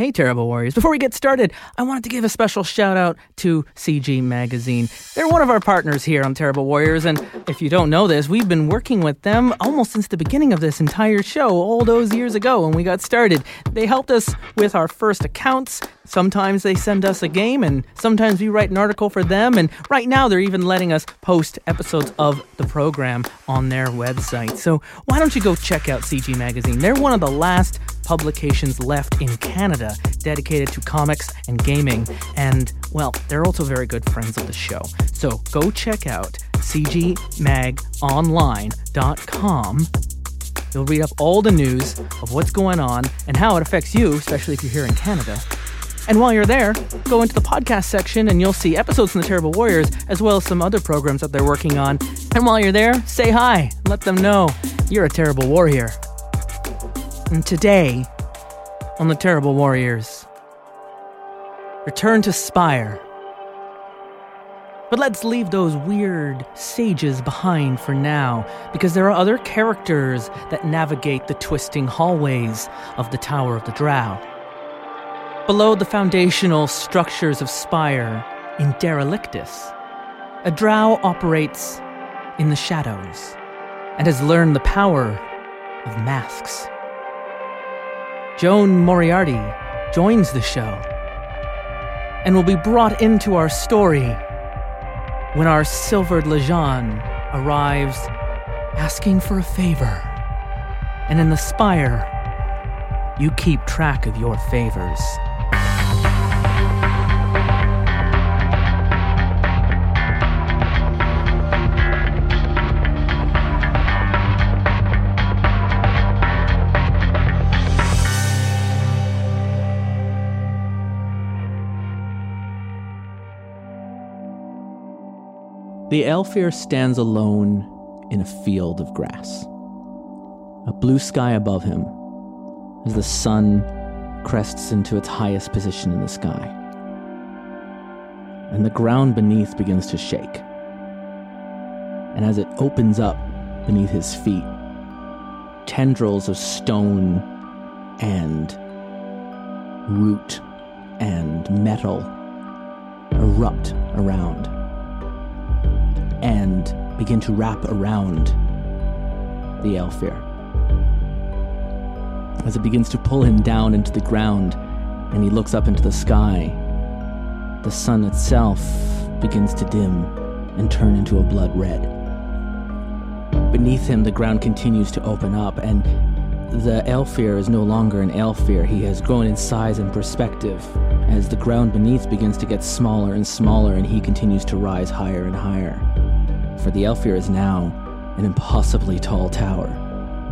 Hey, Terrible Warriors. Before we get started, I wanted to give a special shout out to CG Magazine. They're one of our partners here on Terrible Warriors, and if you don't know this, we've been working with them almost since the beginning of this entire show, all those years ago when we got started. They helped us with our first accounts. Sometimes they send us a game, and sometimes we write an article for them, and right now they're even letting us post episodes of the program on their website. So why don't you go check out CG Magazine? They're one of the last publications left in Canada dedicated to comics and gaming. And, well, they're also very good friends of the show. So go check out cgmagonline.com. You'll read up all the news of what's going on and how it affects you, especially if you're here in Canada. And while you're there, go into the podcast section and you'll see episodes from the Terrible Warriors, as well as some other programs that they're working on. And while you're there, say hi. Let them know you're a terrible warrior. And today, on the Terrible Warriors, return to Spire. But let's leave those weird sages behind for now, because there are other characters that navigate the twisting hallways of the Tower of the Drow. Below the foundational structures of Spire, in Derelictus, a drow operates in the shadows and has learned the power of masks. Joan Moriarty joins the show and will be brought into our story when our silvered Lajhan arrives asking for a favor. And in the spire, you keep track of your favors. The Aelfir stands alone in a field of grass. A blue sky above him as the sun crests into its highest position in the sky. And the ground beneath begins to shake. And as it opens up beneath his feet, tendrils of stone and root and metal erupt around and begin to wrap around the Aelfir. As it begins to pull him down into the ground and he looks up into the sky, the sun itself begins to dim and turn into a blood red. Beneath him, the ground continues to open up, and the Aelfir is no longer an Aelfir. He has grown in size and perspective as the ground beneath begins to get smaller and smaller, and he continues to rise higher and higher for the Aelfir is now an impossibly tall tower,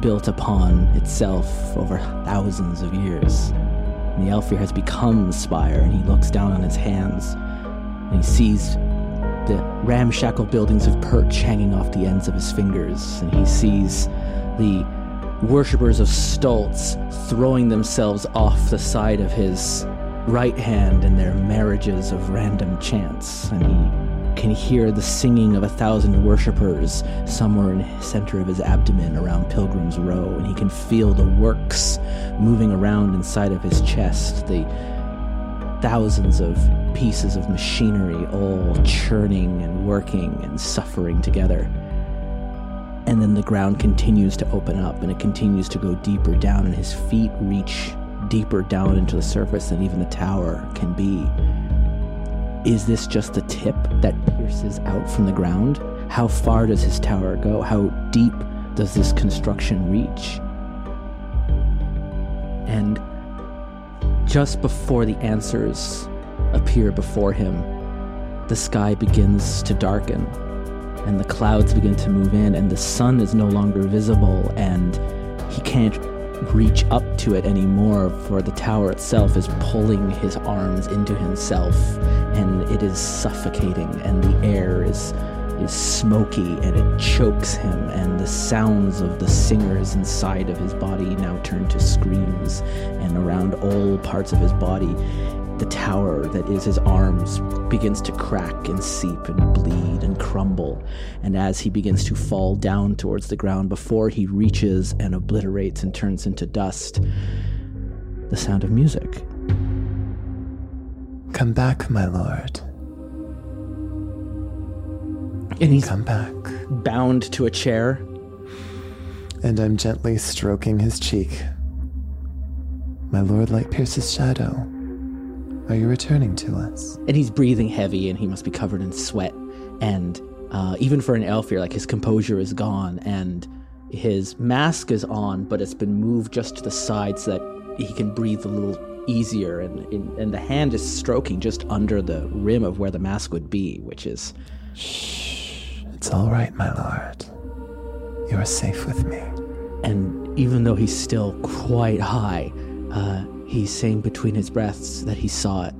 built upon itself over thousands of years. And the Aelfir has become the spire, and he looks down on his hands, and he sees the ramshackle buildings of perch hanging off the ends of his fingers, and he sees the worshippers of Stoltz throwing themselves off the side of his right hand in their marriages of random chance, and he can hear the singing of a thousand worshippers somewhere in the center of his abdomen around Pilgrim's Row, and he can feel the works moving around inside of his chest, the thousands of pieces of machinery all churning and working and suffering together. And then the ground continues to open up and it continues to go deeper down, and his feet reach deeper down into the surface than even the tower can be. Is this just the tip that pierces out from the ground? How far does his tower go? How deep does this construction reach? And just before the answers appear before him, the sky begins to darken and the clouds begin to move in and the sun is no longer visible and he can't reach up to it anymore, for the tower itself is pulling his arms into himself, and it is suffocating, and the air is is smoky and it chokes him, and the sounds of the singers inside of his body now turn to screams, and around all parts of his body the tower that is his arms begins to crack and seep and bleed and crumble. And as he begins to fall down towards the ground before he reaches and obliterates and turns into dust, the sound of music Come back, my lord. And he's Come back. bound to a chair. And I'm gently stroking his cheek. My lord Light Pierce's shadow. Are you returning to us? and he's breathing heavy and he must be covered in sweat and uh, even for an aelfir like his composure is gone and his mask is on but it's been moved just to the side so that he can breathe a little easier and, and, and the hand is stroking just under the rim of where the mask would be which is It's all right, my lord. You are safe with me. and even though he's still quite high uh, he's saying between his breaths that he saw it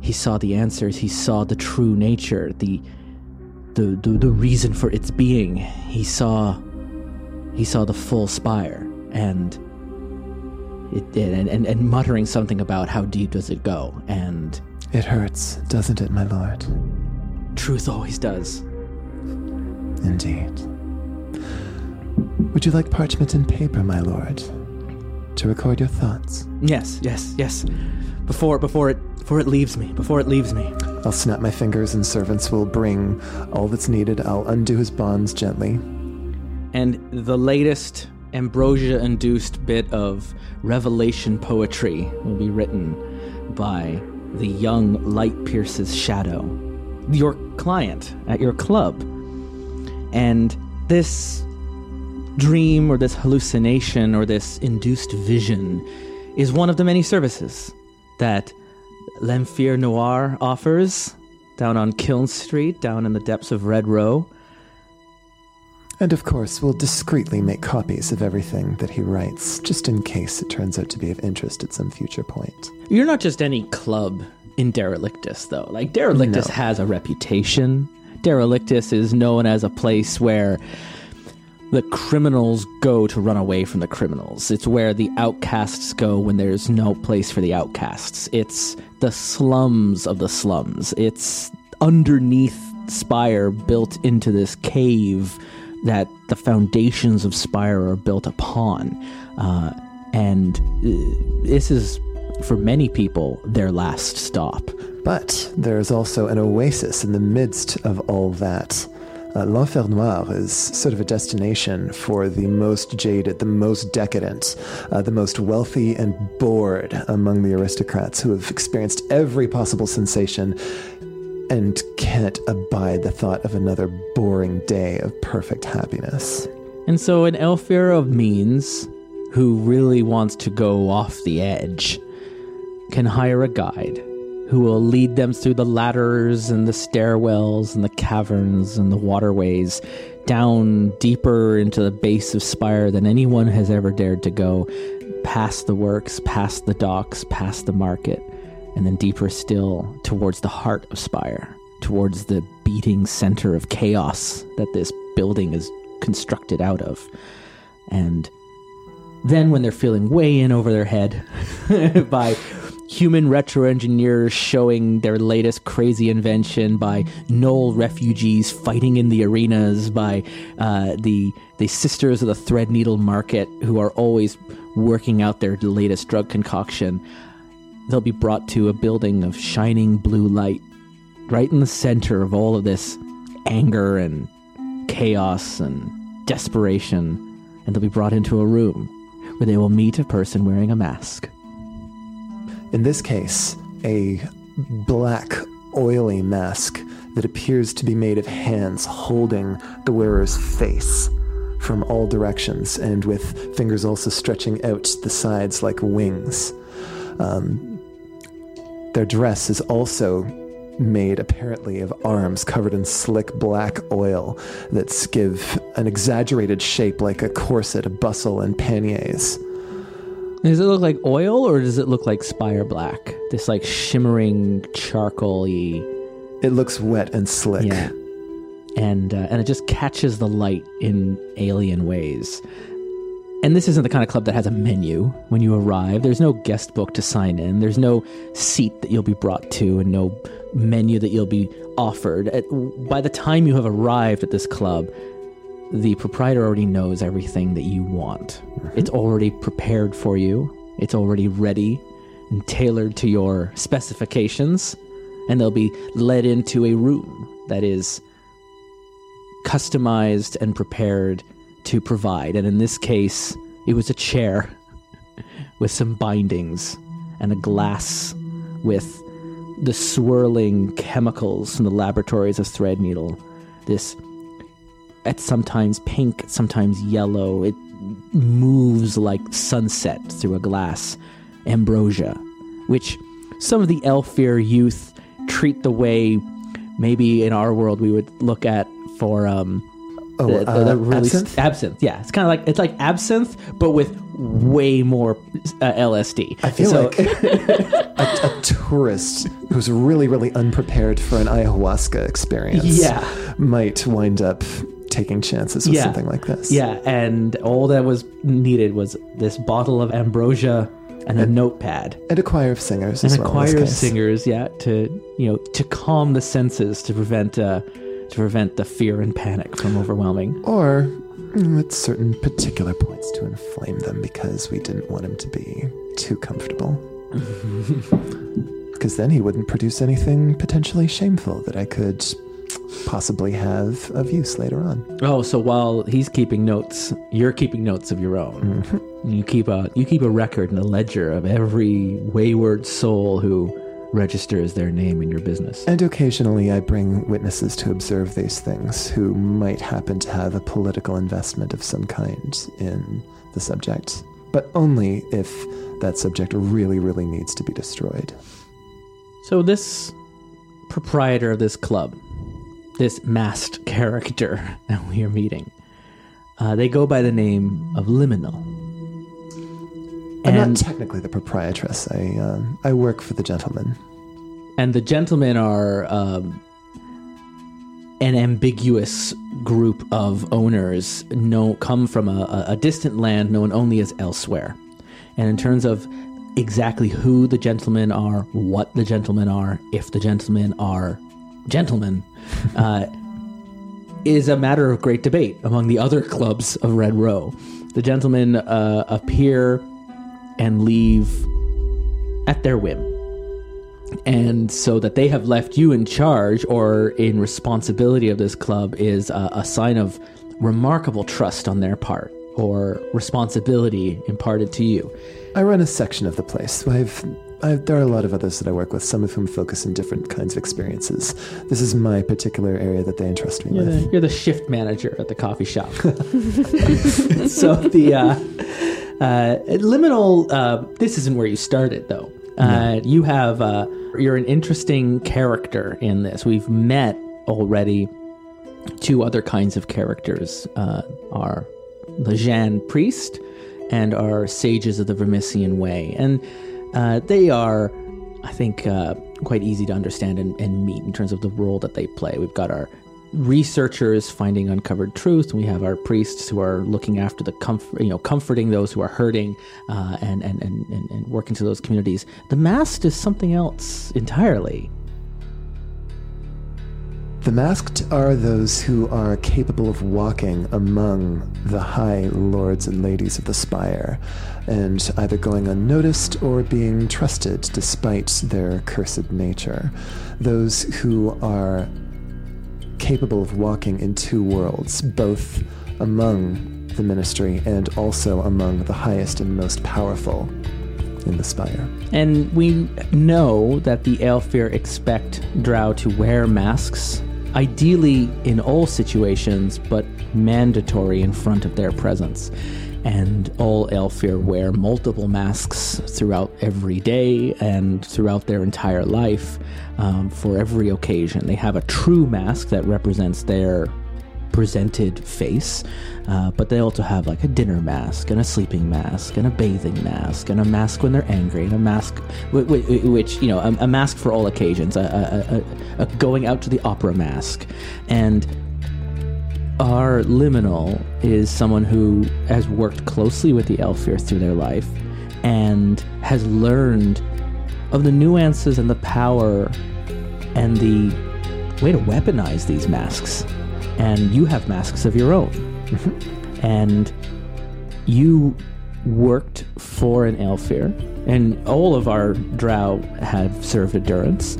he saw the answers he saw the true nature the the, the, the reason for its being he saw he saw the full spire and it did and, and, and muttering something about how deep does it go and It hurts, doesn't it, my lord? truth always does Indeed. Would you like parchment and paper, my lord? To record your thoughts? yes yes yes before before it before it leaves me before it leaves me I'll snap my fingers and servants will bring all that's needed. I'll undo his bonds gently. and the latest ambrosia induced bit of revelation poetry will be written by the young light pierce's shadow your client at your club and this dream or this hallucination or this induced vision is one of the many services that L'Empire Noir offers down on Kiln Street, down in the depths of Red Row. And of course, we'll discreetly make copies of everything that he writes, just in case it turns out to be of interest at some future point. You're not just any club in Derelictus, though. Like, Derelictus No. has a reputation. Derelictus is known as a place where the criminals go to run away from the criminals. It's where the outcasts go when there's no place for the outcasts. It's the slums of the slums. It's underneath Spire built into this cave that the foundations of Spire are built upon. Uh, and uh, this is, for many people, their last stop. But there is also an oasis in the midst of all that. Uh, L'Enfer Noir is sort of a destination for the most jaded, the most decadent, uh, the most wealthy and bored among the aristocrats who have experienced every possible sensation and can't abide the thought of another boring day of perfect happiness. And so, an Aelfir of means who really wants to go off the edge can hire a guide who will lead them through the ladders and the stairwells and the caverns and the waterways down deeper into the base of Spire than anyone has ever dared to go, past the works, past the docks, past the market, and then deeper still towards the heart of Spire, towards the beating center of chaos that this building is constructed out of. And then, when they're feeling way in over their head by human retro engineers showing their latest crazy invention, by Gnoll refugees fighting in the arenas, by uh, the the sisters of the Threadneedle Market who are always working out their latest drug concoction, they'll be brought to a building of shining blue light, right in the center of all of this anger and chaos and desperation, and they'll be brought into a room where they will meet a person wearing a mask. In this case, a black, oily mask that appears to be made of hands holding the wearer's face from all directions and with fingers also stretching out the sides like wings. Um, their dress is also made apparently of arms covered in slick black oil that give an exaggerated shape like a corset, a bustle, and panniers. Does it look like oil or does it look like spire black? This like shimmering charcoaly, It looks wet and slick. yeah, and uh, and it just catches the light in alien ways. And this isn't the kind of club that has a menu when you arrive. There's no guest book to sign in. There's no seat that you'll be brought to, and no menu that you'll be offered. At, by the time you have arrived at this club, the proprietor already knows everything that you want. Mm-hmm. It's already prepared for you. It's already ready. and tailored to your specifications, and they'll be led into a room that is customized and prepared to provide. And in this case, it was a chair with some bindings and a glass with the swirling chemicals from the laboratories of Threadneedle. This, at sometimes pink, sometimes yellow. It moves like sunset through a glass ambrosia, which some of the Aelfir youth treat the way maybe in our world we would look at for um, Oh, the, the- uh, really absinthe? absinthe. Yeah, it's kind of like it's like absinthe, but with way more uh, LSD. I feel So- like a, a tourist who's really, really unprepared for an ayahuasca experience Yeah. might wind up taking chances with Yeah. something like this. Yeah, and all that was needed was this bottle of ambrosia and a notepad And a choir of singers as and a well. choir of singers. Yeah, to you know to calm the senses to prevent uh, to prevent the fear and panic from overwhelming. Or mm, at certain particular points to inflame them because we didn't want him to be too comfortable. Because then he wouldn't produce anything potentially shameful that I could possibly have of use later on. Oh, so while he's keeping notes, you're keeping notes of your own. Mm-hmm. You keep a you keep a record and a ledger of every wayward soul who registers their name in your business. And occasionally I bring witnesses to observe these things who might happen to have a political investment of some kind in the subject, but only if that subject really, really needs to be destroyed. So this proprietor of this club, this masked character that we are meeting, uh, they go by the name of Liminal. I'm And not technically the proprietress. I um, I work for the gentleman. and the gentlemen are um, an ambiguous group of owners know come from a- a distant land known only as elsewhere and in terms of exactly who the gentlemen are what the gentlemen are if the gentlemen are gentlemen uh, is a matter of great debate among the other clubs of red row the gentlemen uh, appear and leave at their whim and so that they have left you in charge or in responsibility of this club is a, a sign of remarkable trust on their part or responsibility imparted to you. I run a section of the place. I've, I've there are a lot of others that I work with, some of whom focus in different kinds of experiences. This is my particular area that they entrust me You're with. the, you're the shift manager at the coffee shop. so the uh, uh, liminal. Uh, this isn't where you started, though. Uh, You have uh, you're an interesting character in this. We've met already two other kinds of characters. Uh, are the Jan priest and our sages of the Vermissian way, and uh, they are I think uh, quite easy to understand and, and meet in terms of the role that they play. We've got our researchers finding uncovered truth, and we have our priests who are looking after the comfort, you know, comforting those who are hurting, uh, and, and, and and and working to those communities. The masked is something else entirely. The masked are those who are capable of walking among the high lords and ladies of the spire, and either going unnoticed or being trusted despite their cursed nature. Those who are capable of walking in two worlds, both among the ministry and also among the highest and most powerful in the spire. And we know that the Aelfir expect Drow to wear masks, ideally in all situations, but mandatory in front of their presence. And all Aelfir wear multiple masks throughout every day and throughout their entire life um, for every occasion. They have a true mask that represents their presented face, uh, but they also have like a dinner mask and a sleeping mask and a bathing mask and a mask when they're angry and a mask wh- wh- which you know a, a mask for all occasions, a, a, a going out to the opera mask, and our liminal is someone who has worked closely with the Aelfir through their life and has learned of the nuances and the power and the way to weaponize these masks. And you have masks of your own. and you worked for an Aelfir, and all of our drow have served at Durance.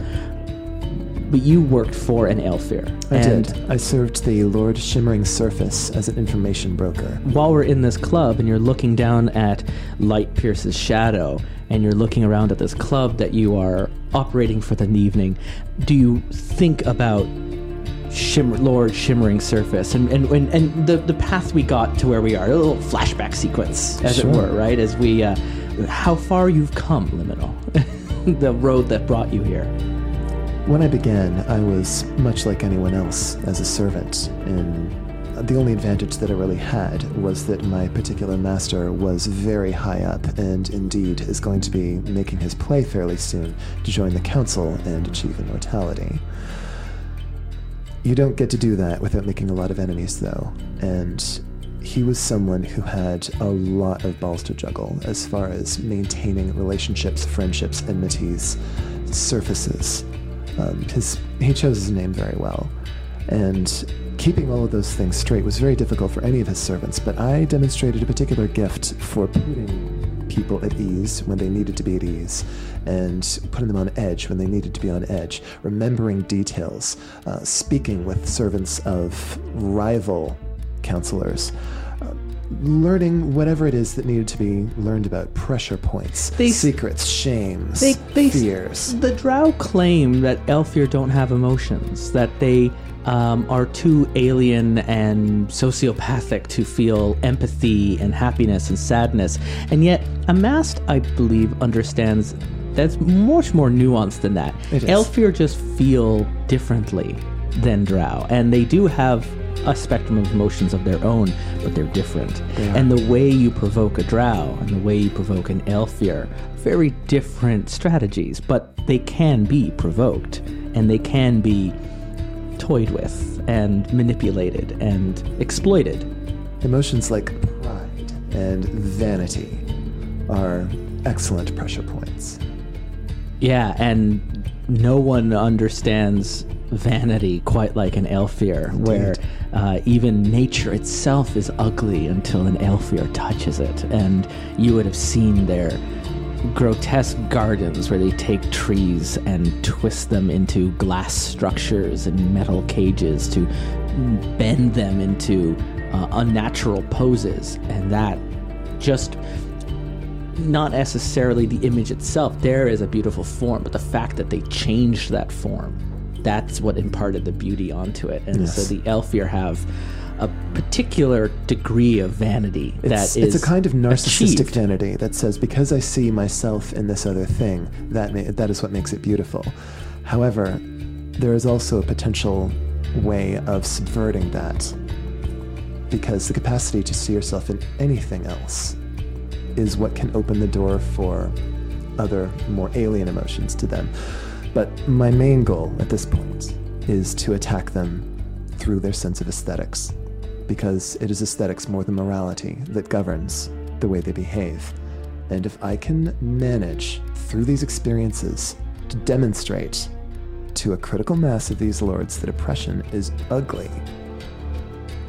But you worked for an Aelfir. I and did. I served the Lord Shimmering Surface as an information broker. while we're in this club and you're looking down at Light Pierce's shadow and you're looking around at this club that you are operating for the evening, do you think about Shimmer, Lord Shimmering Surface and, and, and, and the, the path we got to where we are, a little flashback sequence, as Sure. it were, right? As we, uh, how far you've come, Liminal, the road that brought you here. When I began, I was much like anyone else as a servant, and the only advantage that I really had was that my particular master was very high up and indeed is going to be making his play fairly soon to join the council and achieve immortality. You don't get to do that without making a lot of enemies, though, and he was someone who had a lot of balls to juggle as far as maintaining relationships, friendships, enmities, surfaces. Um, his, he chose his name very well. And keeping all of those things straight was very difficult for any of his servants, but I demonstrated a particular gift for putting people at ease when they needed to be at ease, and putting them on edge when they needed to be on edge, remembering details, uh, speaking with servants of rival counselors. Learning whatever it is that needed to be learned about pressure points, They- secrets, shames, They, they, fears. The Drow claim that Aelfir don't have emotions, that they um, are too alien and sociopathic to feel empathy and happiness and sadness. And yet, Amast, I believe, understands that's much more nuanced than that. Aelfir just feel differently than Drow, and they do have a spectrum of emotions of their own, but they're different. They. And the way you provoke a drow and the way you provoke an aelfir, very different strategies, but they can be provoked and they can be toyed with and manipulated and exploited. Emotions like pride and vanity are excellent pressure points. Yeah, and no one understands vanity quite like an Aelfir, where uh, even nature itself is ugly until an Aelfir touches it. And you would have seen their grotesque gardens where they take trees and twist them into glass structures and metal cages to bend them into uh, unnatural poses. And that just not necessarily the image itself. There is a beautiful form, but the fact that they changed that form, that's what imparted the beauty onto it. And Yes. so the Aelfir have a particular degree of vanity It's, that is it's a kind of narcissistic achieved. vanity that says because I see myself in this other thing, that ma- that is what makes it beautiful. However, there is also a potential way of subverting that because the capacity to see yourself in anything else is what can open the door for other more alien emotions to them. But my main goal at this point is to attack them through their sense of aesthetics, because it is aesthetics more than morality that governs the way they behave. And if I can manage through these experiences to demonstrate to a critical mass of these lords that oppression is ugly,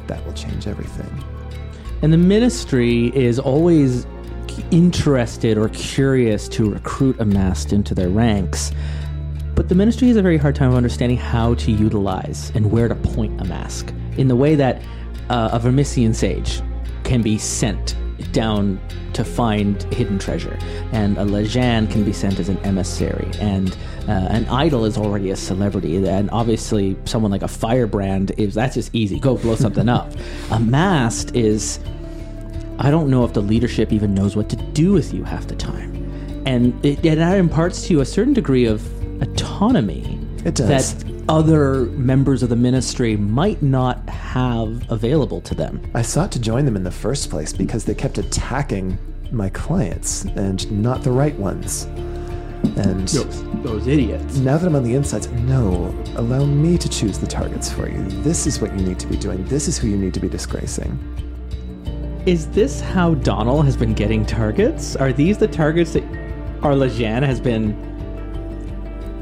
that will change everything. And the ministry is always interested or curious to recruit a masked into their ranks. But the ministry has a very hard time of understanding how to utilize and where to point a mask in the way that uh, a Vermissian sage can be sent down to find hidden treasure, and a Lajhan can be sent as an emissary, and uh, an idol is already a celebrity, and obviously someone like a firebrand is that's just easy. Go blow something up. A mast is I don't know if the leadership even knows what to do with you half the time. And it, it that imparts to you a certain degree of autonomy It does. that other members of the ministry might not have available to them. I sought to join them in the first place because they kept attacking my clients and not the right ones. And those idiots. now that I'm on the inside, no, allow me to choose the targets for you. This is what you need to be doing. This is who you need to be disgracing. Is this how Donald has been getting targets? Are these the targets that Arlejan has been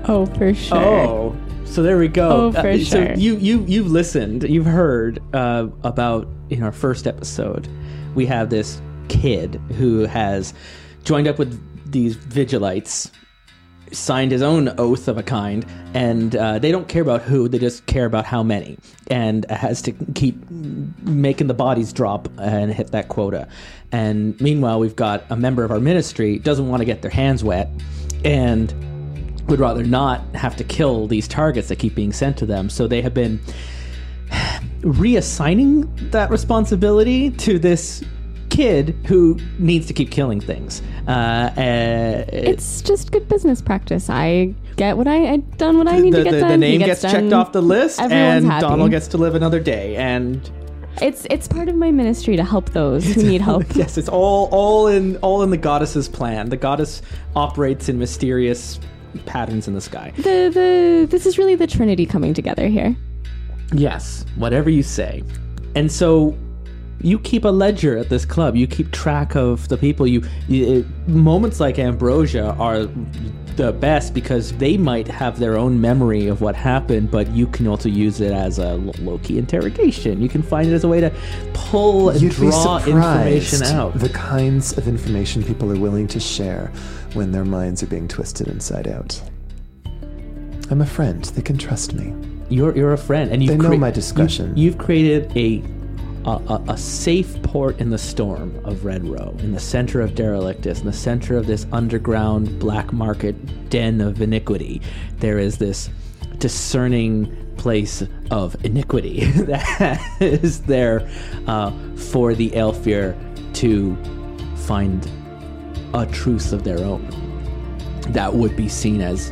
Oh, for sure. Oh, so there we go. Uh, Oh, for so sure. you you you've listened, you've heard uh, about in our first episode, we have this kid who has joined up with these vigilites signed his own oath of a kind, and uh, they don't care about who; they just care about how many, and has to keep making the bodies drop and hit that quota. And meanwhile, we've got a member of our ministry doesn't want to get their hands wet, and would rather not have to kill these targets that keep being sent to them. So they have been reassigning that responsibility to this kid who needs to keep killing things. Uh, uh, It's just good business practice. I get what I I done what I need the, to get the, done. the he name gets gets, checked off the list, Everyone's and happy. Donald gets to live another day. And It's it's part of my ministry to help those who need help. yes, it's all all in all in the goddess's plan. The goddess operates in mysterious patterns in the sky. The the this is really the Trinity coming together here. Yes, whatever you say. And so you keep a ledger at this club. You keep track of the people. You, you moments like Ambrosia are the best because they might have their own memory of what happened, but you can also use it as a low key interrogation. You can find it as a way to pull and You'd draw information out. the kinds of information people are willing to share when their minds are being twisted inside out. I'm a friend. They can trust me. You're you're a friend, and you They know my discretion. You, have created a, a a safe port in the storm of Red Row, in the center of Derelictus, in the center of this underground black market den of iniquity. There is this discerning place of iniquity that is there uh, for the Aelfir to find a truth of their own that would be seen as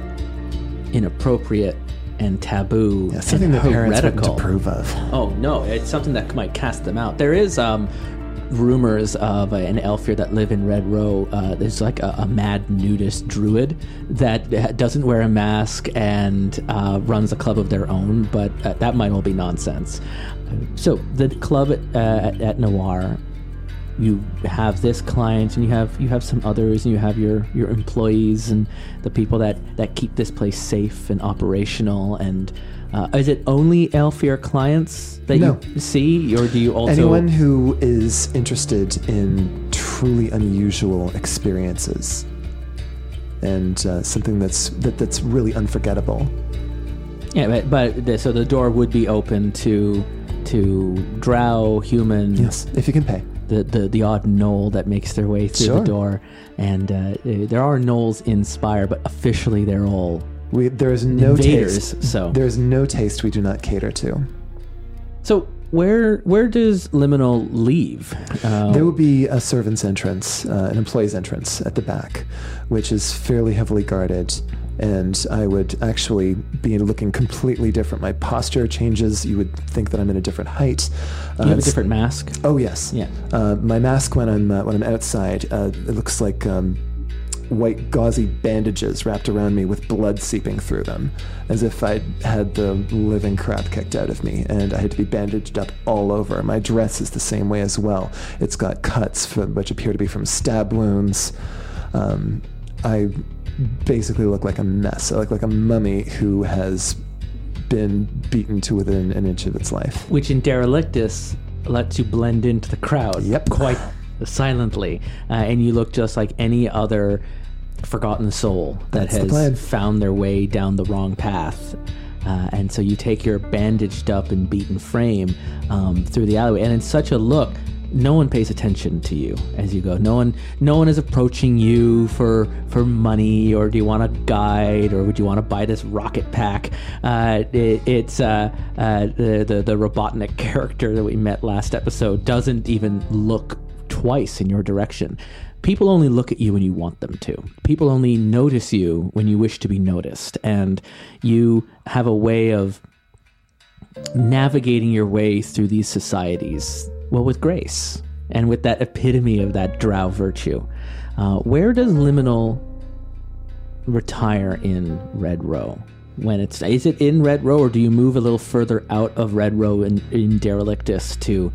inappropriate and taboo Yeah, something the parents wouldn't approve of. Oh no, it's something that might cast them out. There is um, rumors of an Aelfir that live in Red Row. Uh, there's like a, a mad nudist druid that doesn't wear a mask and uh, runs a club of their own, but uh, that might all be nonsense. So the club at, uh, at, at Noir you have this client and you have you have some others and you have your your employees and the people that that keep this place safe and operational and uh, is it only Aelfir clients that No. you see or do you also Anyone who is interested in truly unusual experiences and uh, something that's that, that's really unforgettable. yeah but, but the, so the door would be open to to drow human Yes, if you can pay. The, the, the odd gnoll that makes their way through Sure. the door and uh, uh, there are gnolls in Spire but officially they're all We there is no invaders taste. so There is no taste we do not cater to. So where where does Liminal leave? Uh, There will be a servant's entrance, uh, an employee's entrance at the back, which is fairly heavily guarded. And I would actually be looking completely different. My posture changes. You would think that I'm in a different height. Uh, you have a different mask. Oh yes. Yeah. Uh, my mask when I'm uh, when I'm outside, uh, it looks like um, white gauzy bandages wrapped around me with blood seeping through them, as if I'd had the living crap kicked out of me, and I had to be bandaged up all over. My dress is the same way as well. It's got cuts from, which appear to be from stab wounds. Um, I basically look like a mess. I look like a mummy who has been beaten to within an inch of its life. which in Derelictus lets you blend into the crowd Yep. quite silently, uh, and you look just like any other forgotten soul that That's the has found their way down the wrong path. Uh, and so you take your bandaged up and beaten frame um, through the alleyway, and in such a look, no one pays attention to you as you go. No one, no one is approaching you for for money, or do you want a guide, or would you want to buy this rocket pack? Uh, it, it's uh, uh, the, the the Robotnik character that we met last episode doesn't even look twice in your direction. People only look at you when you want them to. People only notice you when you wish to be noticed, and you have a way of navigating your way through these societies well with grace and with that epitome of that drow virtue. Uh, where does liminal retire in red row? When it's is it in red row or do you move a little further out of red row in, in derelictus to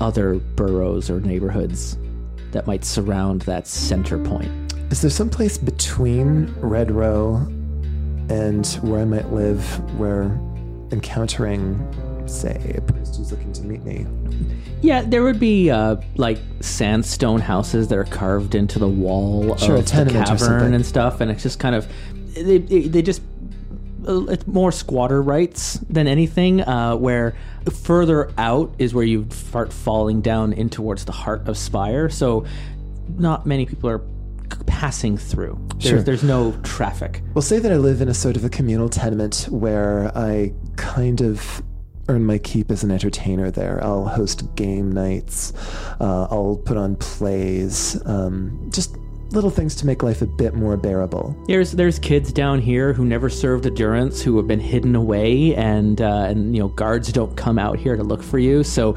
other boroughs or neighborhoods that might surround that center point? Is there some place between Red Row and where I might live where encountering say, a priest who's looking to meet me. Yeah, there would be uh, like sandstone houses that are carved into the wall Sure, a of the cavern and stuff, and it's just kind of they, they, they just uh, it's more squatter rights than anything. Uh, where further out is where you start falling down in towards the heart of Spire, so not many people are passing through. There's, Sure. there's no traffic. We'll say that I live in a sort of a communal tenement where I kind of earn my keep as an entertainer there. I'll host game nights, uh, I'll put on plays, um, just little things to make life a bit more bearable. There's there's kids down here who never served endurance who have been hidden away, and uh, and you know guards don't come out here to look for you. So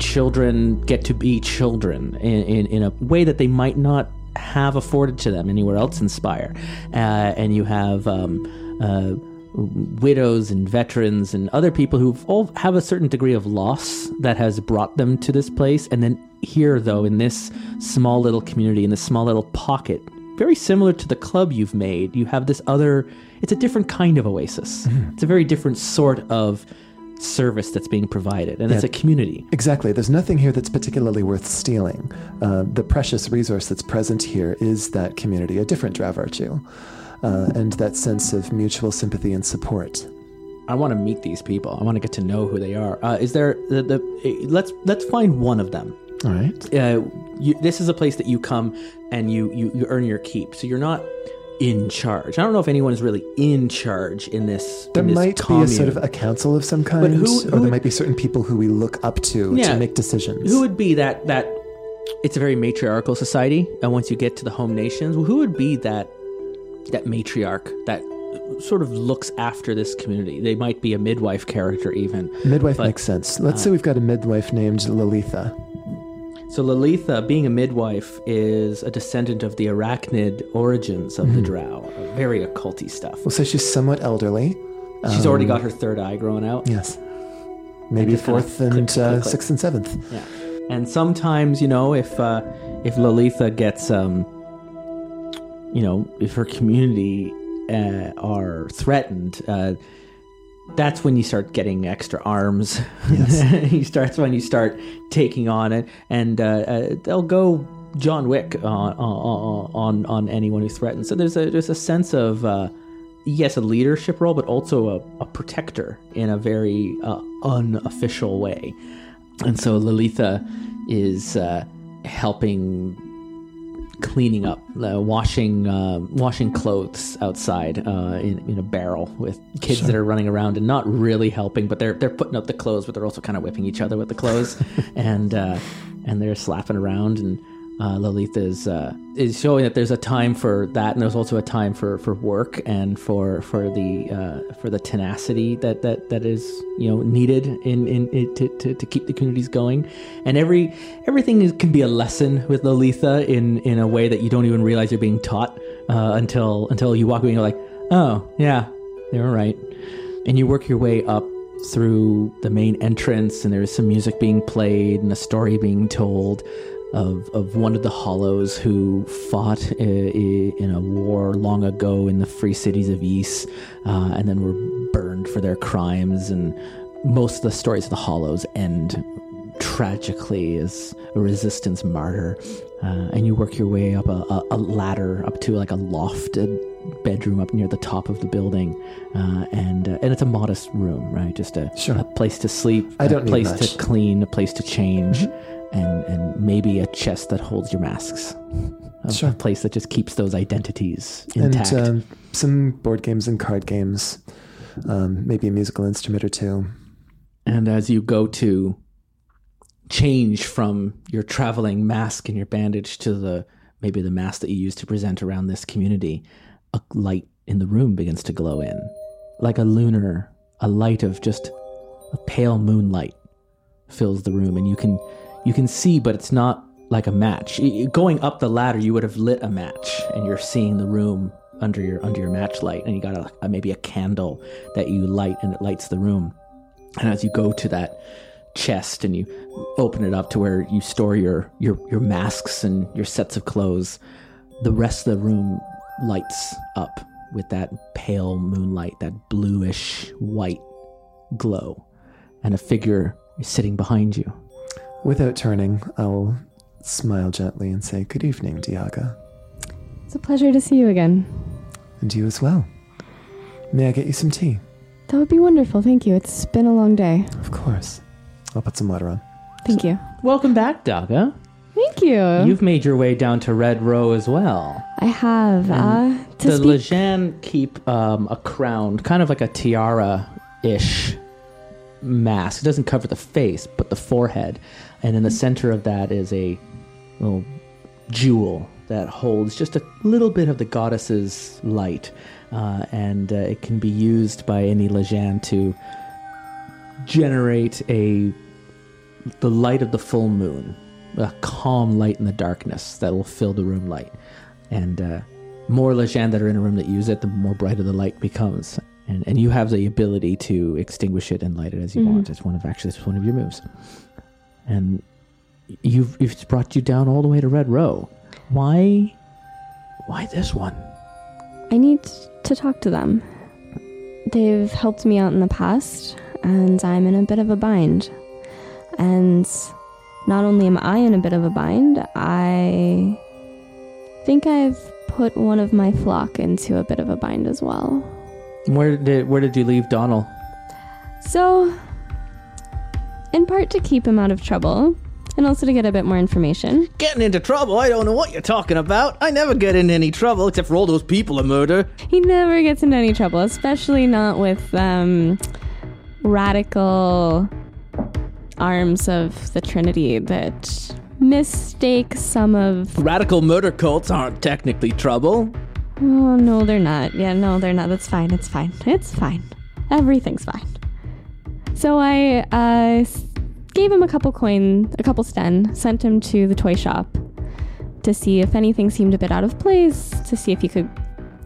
children get to be children in, in, in a way that they might not have afforded to them anywhere else in Spire. Uh, and you have um, uh, widows and veterans and other people who all have a certain degree of loss that has brought them to this place. And then here, though, in this small little community, in this small little pocket, very similar to the club you've made, you have this other, it's a different kind of oasis. It's a very different sort of service that's being provided, and it's a community. Exactly. There's nothing here that's particularly worth stealing. Uh, the precious resource that's present here is that community, a different Dravarchu, uh, and that sense of mutual sympathy and support. I want to meet these people. I want to get to know who they are. Uh, is there the, the eh, let's let's find one of them. All right. Uh, you, this is a place that you come and you, you you earn your keep. So you're not in charge. I don't know if anyone's really in charge in this. There in this might commune. be a sort of a council of some kind, who- or there would- might be certain people who we look up to Yeah. to make decisions. Who would be that that? It's a very matriarchal society, and once you get to the home nations, who would be that that matriarch that sort of looks after this community? They might be a midwife character, even. midwife but- uh, makes sense. Let's say we've got a midwife named Lalitha. So Lalitha, being a midwife, is a descendant of the arachnid origins of the Drow. Very occulty stuff. We'll say she's somewhat elderly. She's already got her third eye growing out. Yes. Maybe just kinda fourth and click, click, uh, click. sixth and seventh. Yeah. And sometimes, you know, if uh, if Lalitha gets, um, you know, if her community uh, are threatened, uh, that's when you start getting extra arms. Yes. you start, that's when you start taking on it, and uh, uh, they'll go John Wick on on on, on anyone who threatens. So there's a there's a sense of. Uh, Yes, a leadership role, but also a, a protector in a very uh, unofficial way. And so Lalitha is uh, helping cleaning up, uh, washing uh, washing clothes outside uh, in, in a barrel with kids that are running around and not really helping, but they're they're putting up the clothes, but they're also kind of whipping each other with the clothes, and uh, and they're slapping around and. Uh, Lalitha is uh, is showing that there's a time for that, and there's also a time for, for work and for for the uh, for the tenacity that, that, that is you know needed in, in, in to, to, to keep the communities going. And every everything is, can be a lesson with Lalitha in, in a way that you don't even realize you're being taught uh, until until you walk away and you're like, oh yeah, they're right. And you work your way up through the main entrance, and there's some music being played and a story being told of, of one of the Hollows who fought uh, in a war long ago in the free cities of Ys, uh, and then were burned for their crimes. And most of the stories of the Hollows end tragically as a resistance martyr. Uh, and you work your way up a, a, a ladder up to like a lofted bedroom up near the top of the building, uh, and uh, and it's a modest room, right? Just a, Sure. a place to sleep, I a don't need place to clean, a place to change, and and maybe a chest that holds your masks. A, Sure. a place that just keeps those identities intact. And um, some board games and card games. Um, maybe a musical instrument or two. And as you go to change from your traveling mask and your bandage to the maybe the mask that you use to present around this community, a light in the room begins to glow in. Like a lunar, a light of just a pale moonlight fills the room and you can you can see but it's not like a match. Going up the ladder you would have lit a match and you're seeing the room under your under your match light and you got a, a maybe a candle that you light and it lights the room. And as you go to that chest and you open it up to where you store your your your masks and your sets of clothes, the rest of the room lights up with that pale moonlight, that bluish white glow. and a figure is sitting behind you. Without turning, I'll smile gently and say, Good evening, Diaga. It's a pleasure to see you again. And you as well. May I get you some tea? That would be wonderful. Thank you. It's been a long day. Of course. I'll put some water on. Thank you. Welcome back, Daga. Thank you. You've made your way down to Red Row as well. I have. Uh, to the speak. Lajhan keep um, a crown, kind of like a tiara ish mask. It doesn't cover the face, but the forehead. And in the center of that is a little jewel that holds just a little bit of the goddess's light. Uh, and uh, it can be used by any Lajhan to generate a the light of the full moon, a calm light in the darkness that will fill the room light. And uh, more Lajhan that are in a room that use it, the more brighter the light becomes. And and you have the ability to extinguish it and light it as you want. It's one of actually it's one of your moves. And you've it's brought you down all the way to Red Row. Why why this one? I need to talk to them. They've helped me out in the past, and I'm in a bit of a bind. And not only am I in a bit of a bind, I think I've put one of my flock into a bit of a bind as well. Where did where did you leave Donald? So, in part to keep him out of trouble, and also to get a bit more information. Getting into trouble? I don't know what you're talking about. I never get into any trouble except for all those people I murder. He never gets into any trouble, especially not with um, radical arms of the Trinity that mistake some of. Radical murder cults aren't technically trouble. Oh, no, they're not. Yeah, no, they're not. That's fine. It's fine. It's fine. Everything's fine. So I uh, gave him a couple coin, a couple sten, sent him to the toy shop to see if anything seemed a bit out of place, to see if he could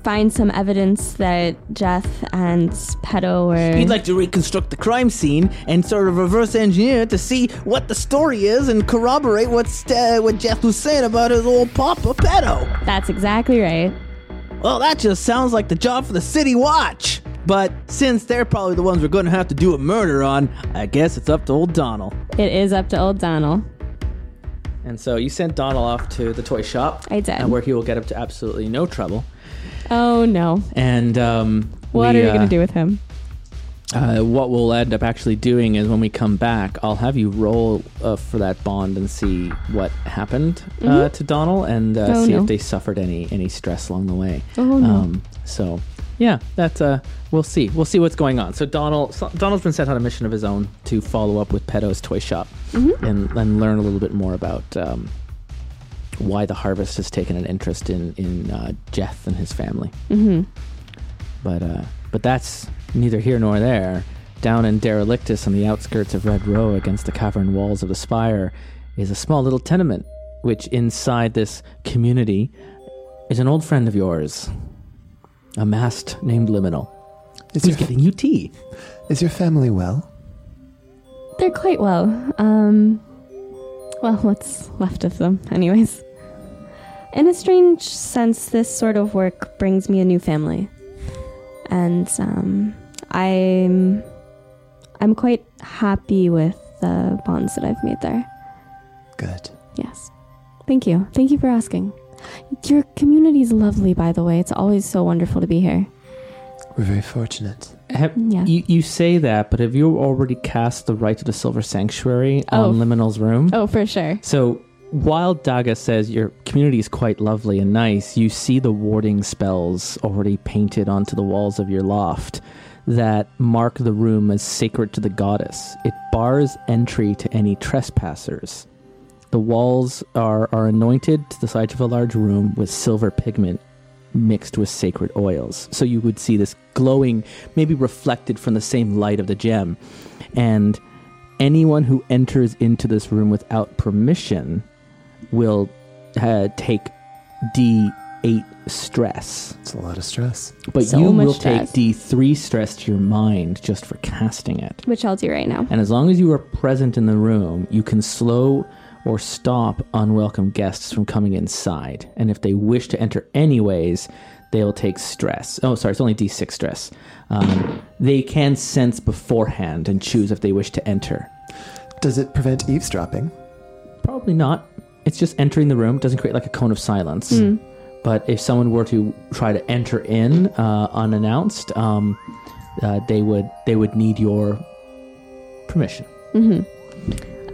find some evidence that Jeff and Pedo were. He'd like to reconstruct the crime scene and sort of reverse engineer to see what the story is and corroborate what's, uh, what Jeff was saying about his old papa pedo. That's exactly right. Well, that just sounds like the job for the City Watch. But since they're probably the ones we're going to have to do a murder on, I guess it's up to old Donald. It is up to old Donald. And so you sent Donald off to the toy shop. I did. where he will get up to absolutely no trouble. Oh no. And um, What we, are you uh, going to do with him? Uh, what we'll end up actually doing is when we come back, I'll have you roll uh, for that bond and see what happened uh, to Donald and uh, Mm-hmm. Oh, see no. if they suffered any any stress along the way. Oh, no. Um, so yeah, that's uh, we'll see. We'll see what's going on. So Donald so Donald's been sent on a mission of his own to follow up with Pedo's toy shop Mm-hmm. and and learn a little bit more about. Um, why the harvest has taken an interest in in uh, Jeff and his family. Mm-hmm. But uh, but that's neither here nor there. Down in Derelictus on the outskirts of Red Row against the cavern walls of the spire is a small little tenement, which inside this community is an old friend of yours, a mast named Liminal, Is who's your, getting you tea. is your family well? They're quite well. Um, well, what's left of them, anyways. In a strange sense, this sort of work brings me a new family, and um, I'm I'm quite happy with the bonds that I've made there. Good. Yes, thank you, thank you for asking. Your community is lovely, by the way. It's always so wonderful to be here. We're very fortunate. Have, Yeah. you, you say that, but have you already cast the right to the Silver Sanctuary Oh. on Liminal's room? Oh, for sure. So while Daga says your community is quite lovely and nice, you see the warding spells already painted onto the walls of your loft that mark the room as sacred to the goddess. It bars entry to any trespassers. The walls are, are anointed to the sides of a large room with silver pigment mixed with sacred oils. So you would see this glowing, maybe reflected from the same light of the gem. And anyone who enters into this room without permission will uh, take D8 stress. It's a lot of stress. But So you much will stress. take D3 stress to your mind just for casting it. Which I'll do right now. And as long as you are present in the room, you can slow or stop unwelcome guests from coming inside. And if they wish to enter anyways, they'll take stress. Oh, sorry, it's only D6 stress. Um, they can sense beforehand and choose if they wish to enter. Does it prevent eavesdropping? Probably not. It's just entering the room. It doesn't create like a cone of silence. Mm. But if someone were to try to enter in uh, unannounced, um, uh, they would they would need your permission. hmm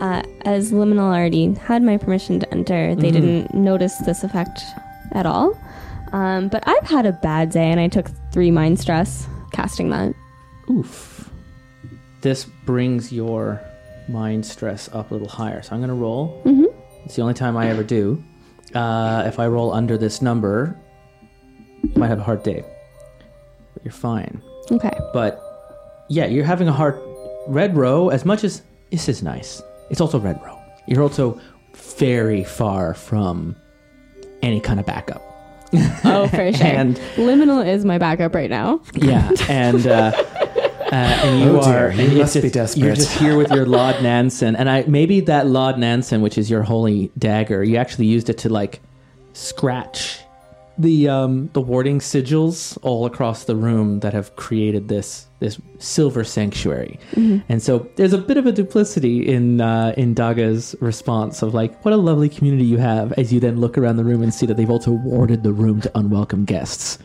Uh, as Liminal already had my permission to enter, they Mhm. didn't notice this effect at all. Um, but I've had a bad day, and I took three mind stress casting that. Oof. This brings your mind stress up a little higher. So I'm going to roll. hmm It's the only time I ever do. Uh, if I roll under this number, you might have a hard day. But you're fine. Okay. But yeah, you're having a hard red row as much as this is nice. It's also red row. You're also very far from any kind of backup. Oh, for sure. and Liminal is my backup right now. yeah, and uh, uh, and you Oh, dear, are you it's must be just- You're just here with your Laud Nansen, and I maybe that Laud Nansen, which is your holy dagger, you actually used it to like scratch the um the warding sigils all across the room that have created this this silver sanctuary. And so there's a bit of a duplicity in uh, in Daga's response of like, what a lovely community you have, as you then look around the room and see that they've also warded the room to unwelcome guests.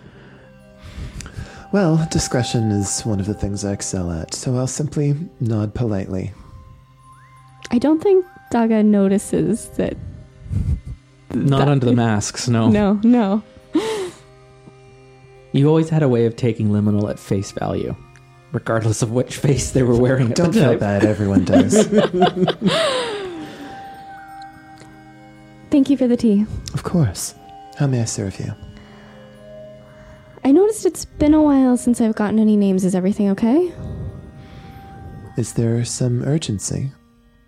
Well, discretion is one of the things I excel at, so I'll simply nod politely. I don't think Daga notices that. Not that- under the masks, no. No, no. You always had a way of taking liminal at face value, regardless of which face they were wearing. Don't feel bad, everyone does. Thank you for the tea. of course. How may I serve you? I noticed it's been a while since I've gotten any names. Is everything okay? Is there some urgency?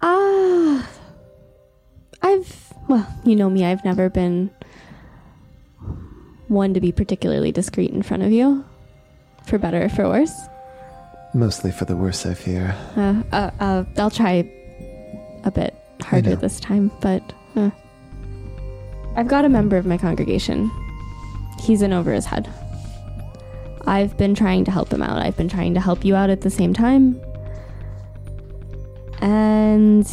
Ah. I've. Well, you know me, I've never been one to be particularly discreet in front of you. For better or for worse. Mostly for the worse, I fear. Uh, uh, uh, I'll try a bit harder this time, but uh. I've got a member of my congregation. He's in over his head. I've been trying to help him out. I've been trying to help you out at the same time. And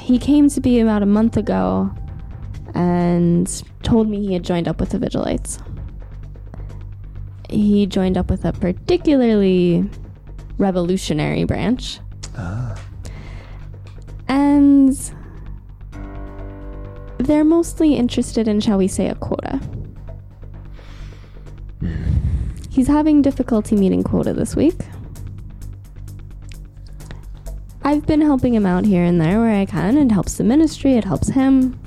he came to be about a month ago and told me he had joined up with the Vigilites. He joined up with a particularly revolutionary branch. Ah, And they're mostly interested in, shall we say, a quota. He's having difficulty meeting quota this week. I've been helping him out here and there where I can. It helps the ministry, it helps him.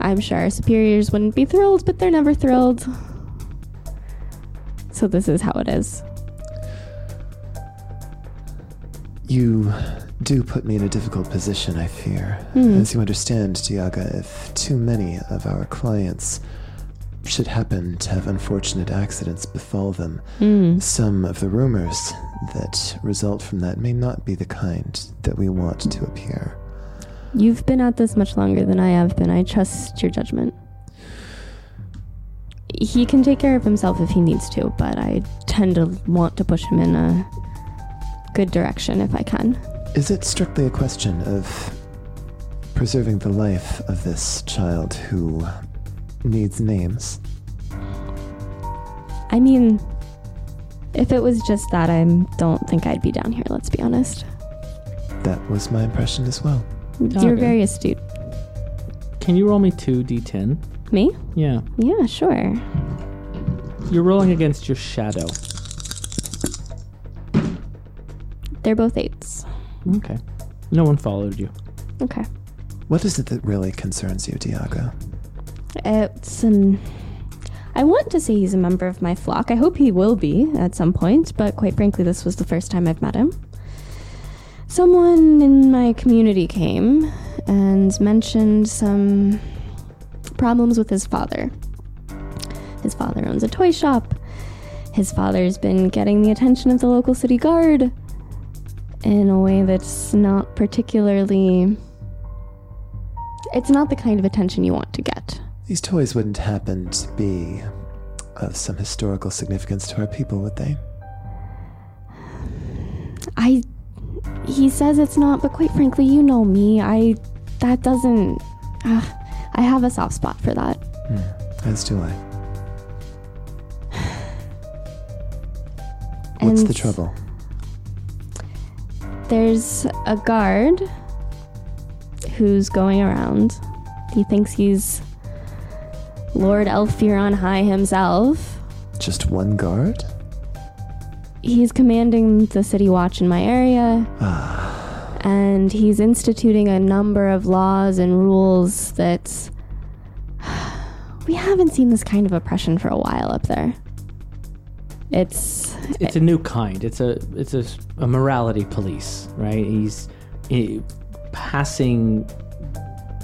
I'm sure our superiors wouldn't be thrilled, but they're never thrilled. So this is how it is. you do put me in a difficult position, I fear. Hmm. As you understand, Diaga, if too many of our clients should happen to have unfortunate accidents befall them, Mm. some of the rumors that result from that may not be the kind that we want to appear. You've been at this much longer than I have been. I trust your judgment. He can take care of himself if he needs to, but I tend to want to push him in a good direction if I can. Is it strictly a question of preserving the life of this child who needs names? I mean, if it was just that, I don't think I'd be down here, let's be honest. That was my impression as well. You're Okay. very astute. Can you roll me two d10? Me? Yeah. Yeah, sure. You're rolling against your shadow. They're both eights. Okay. No one followed you. Okay. What is it that really concerns you, Diago? It's an. I want to say he's a member of my flock. I hope he will be at some point, but quite frankly, this was the first time I've met him. Someone in my community came and mentioned some problems with his father. His father owns a toy shop. His father's been getting the attention of the local city guard in a way that's not particularly. It's not the kind of attention you want to get. These toys wouldn't happen to be of some historical significance to our people, would they? I. He says it's not, but quite frankly, you know me. I. That doesn't. Uh, I have a soft spot for that. As do I. What's the trouble? There's a guard who's going around. He thinks he's Lord Aelfir on High himself. Just one guard? He's commanding the city watch in my area. and he's instituting a number of laws and rules that we haven't seen this kind of oppression for a while up there. It's It's a new kind. It's a it's a, a morality police, right? He's eh, passing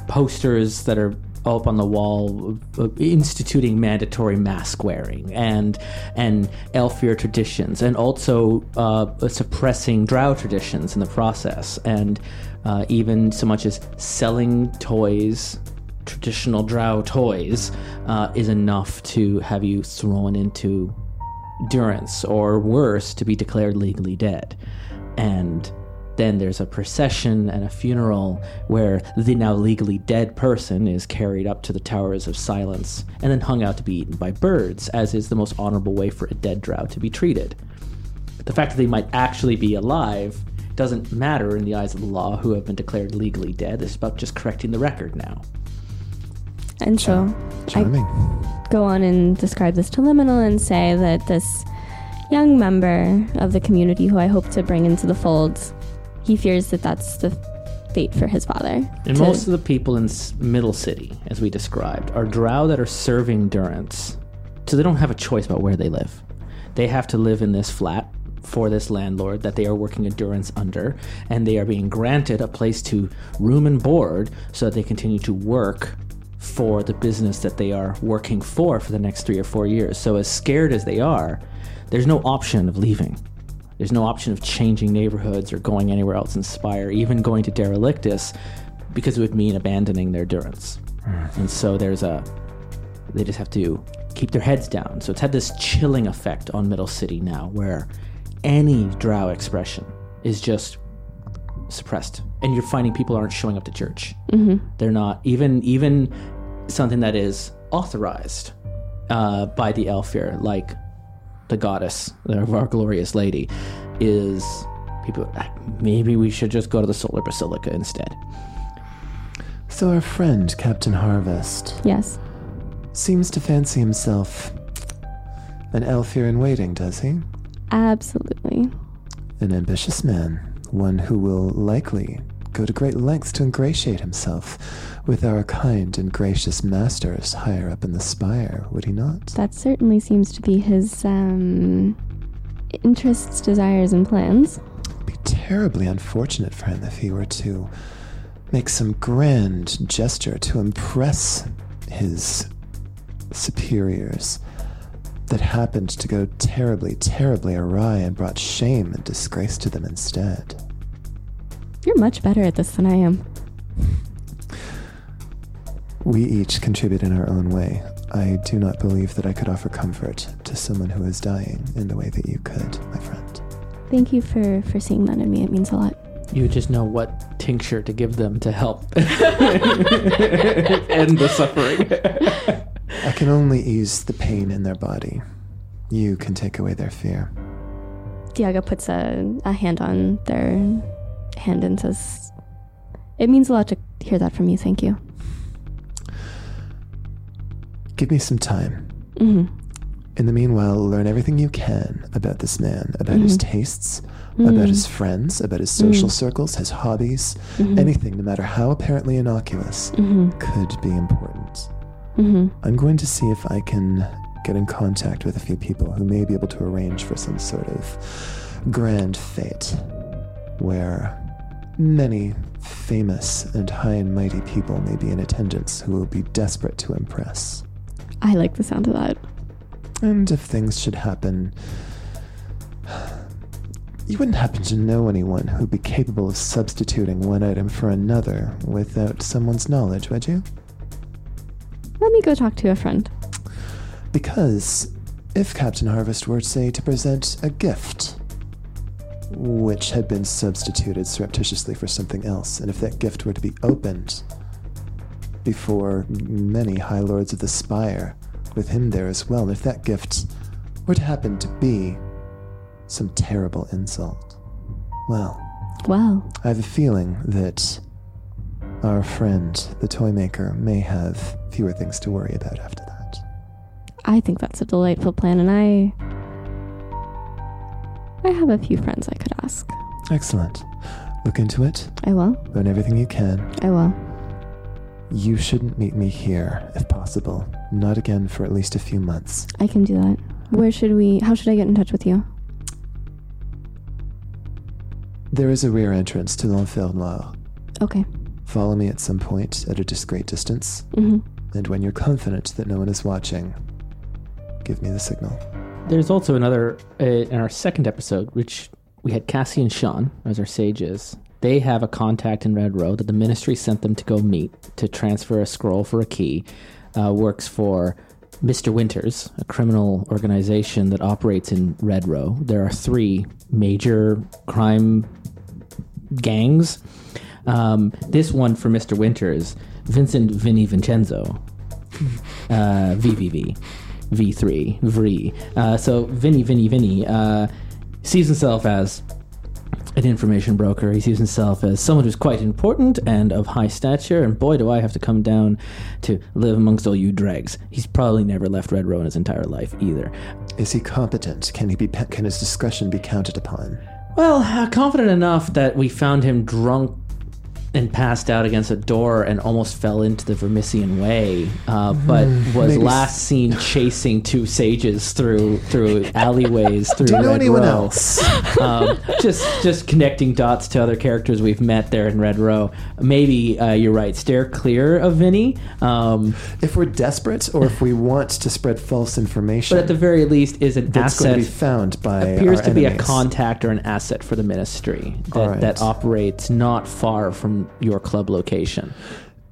posters that are up on the wall uh, instituting mandatory mask wearing and and Aelfir traditions and also uh, suppressing Drow traditions in the process and uh, even so much as selling toys traditional Drow toys uh, is enough to have you thrown into durance or worse to be declared legally dead. And then there's a procession and a funeral where the now legally dead person is carried up to the Towers of Silence and then hung out to be eaten by birds, as is the most honorable way for a dead drow to be treated. The fact that they might actually be alive doesn't matter in the eyes of the law who have been declared legally dead. It's about just correcting the record now. and so um, Charming. go on and describe this to Liminal and say that this young member of the community who I hope to bring into the fold, he fears that that's the fate for his father. And To- most of the people in Middle City, as we described, are drow that are serving durance. So they don't have a choice about where they live. They have to live in this flat for this landlord that they are working a durance under, and they are being granted a place to room and board so that they continue to work for the business that they are working for for the next three or four years. So, as scared as they are, there's no option of leaving. There's no option of changing neighborhoods or going anywhere else in Spire, even going to Derelictus, because it would mean abandoning their durance. And so there's a, they just have to keep their heads down. So it's had this chilling effect on Middle City now, where any drow expression is just suppressed, and you're finding people aren't showing up to church. They're not even even something that is authorized uh, by the Aelfir, like the goddess of our glorious lady, is people. "Ah, Maybe we should just go to the Solar Basilica instead. So our friend, Captain Harvest, Yes. seems to fancy himself an aelfir in waiting, does he? Absolutely. An ambitious man, one who will likely go to great lengths to ingratiate himself with our kind and gracious masters higher up in the spire, would he not? That certainly seems to be his um, interests, desires, and plans. It'd be terribly unfortunate for him if he were to make some grand gesture to impress his superiors that happened to go terribly, terribly awry and brought shame and disgrace to them instead. You're much better at this than I am. We each contribute in our own way. I do not believe that I could offer comfort to someone who is dying in the way that you could, my friend. Thank you for, for seeing that in me. It means a lot. You just know what tincture to give them to help end the suffering. I can only ease the pain in their body. You can take away their fear. Diaga puts a, a hand on their hand and says, It means a lot to hear that from you. Thank you. Give me some time. hmm In the meanwhile, learn everything you can about this man, about his mm-hmm. tastes, about his mm. friends, about his social mm. circles, his hobbies. Mm-hmm. Anything, no matter how apparently innocuous, mm-hmm. could be important. hmm I'm going to see if I can get in contact with a few people who may be able to arrange for some sort of grand fete where many famous and high and mighty people may be in attendance who will be desperate to impress. I like the sound of that. And if things should happen, you wouldn't happen to know anyone who'd be capable of substituting one item for another without someone's knowledge, would you? let me go talk to a friend. Because if Captain Harvest were, to say, to present a gift, which had been substituted surreptitiously for something else, and if that gift were to be opened before many High Lords of the Spire, with him there as well, and if that gift were to happen to be some terrible insult, well, Well, I have a feeling that our friend, the toy maker, may have fewer things to worry about after that. I think that's a delightful plan, and I. I have a few friends I could ask. Excellent. Look into it, I will. learn everything you can. I will. You shouldn't meet me here, if possible. Not again for at least a few months. I can do that. Where should we? How should I get in touch with you? There is a rear entrance to l'Enfer Noir. Okay. Follow me at some point at a discreet distance, hmm and when you're confident that no one is watching, give me the signal. There's also another uh, in our second episode, which we had Cassie and Sean as our sages. They have a contact in Red Row that the ministry sent them to go meet to transfer a scroll for a key. Uh, works for Mr. Winters, a criminal organization that operates in Red Row. There are three major crime gangs. Um, this one for Mr. Winters, Vincent Vinny Vincenzo, uh, VVV, V3, VRI. Uh, so Vinny, Vinny, Vinny uh, sees himself as an information broker. He sees himself as someone who's quite important and of high stature. And boy, do I have to come down to live amongst all you dregs. He's probably never left Red Row in his entire life either. Is he competent? Can he be? Can his discretion be counted upon? Well, uh, confident enough that we found him drunk and passed out against a door and almost fell into the Vermissian Way, uh, but was maybe last seen chasing two sages through through alleyways through Do you know Red anyone Row. else? um, just just connecting dots to other characters we've met there in Red Row. Maybe uh, you're right. Steer clear of Vinny. Um, if we're desperate, or if we want to spread false information, but at the very least, is an that's going asset to be found by appears to be a contact or an asset for the ministry that, right. that operates not far from your club location.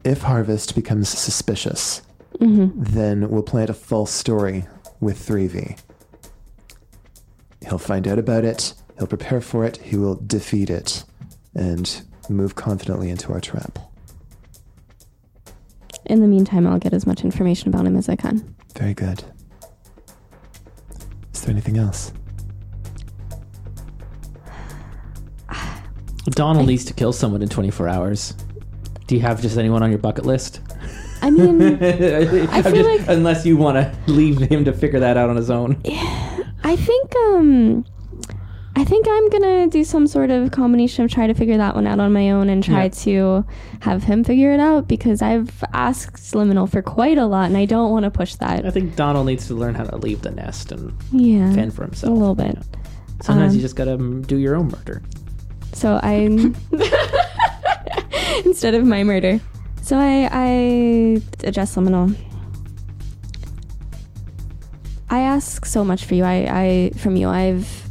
If Harvest becomes suspicious, mm-hmm. then we'll plant a false story with 3V. He'll find out about it, he'll prepare for it, he will defeat it, and move confidently into our trap. In the meantime, I'll get as much information about him as I can. Very good. Is there anything else? Donald needs to kill someone in 24 hours. Do you have just anyone on your bucket list? I mean, I'm feel just- like- unless you want to leave him to figure that out on his own. I think um I think I'm gonna do some sort of combination of try to figure that one out on my own and try Yeah. to have him figure it out because I've asked Liminal for quite a lot and I don't want to push that. I think Donald needs to learn how to leave the nest and Yeah, fend for himself a little bit. Sometimes Um, you just gotta do your own murder. So I instead of my murder. So I I address Liminal. I ask so much for you. I, I from you. I've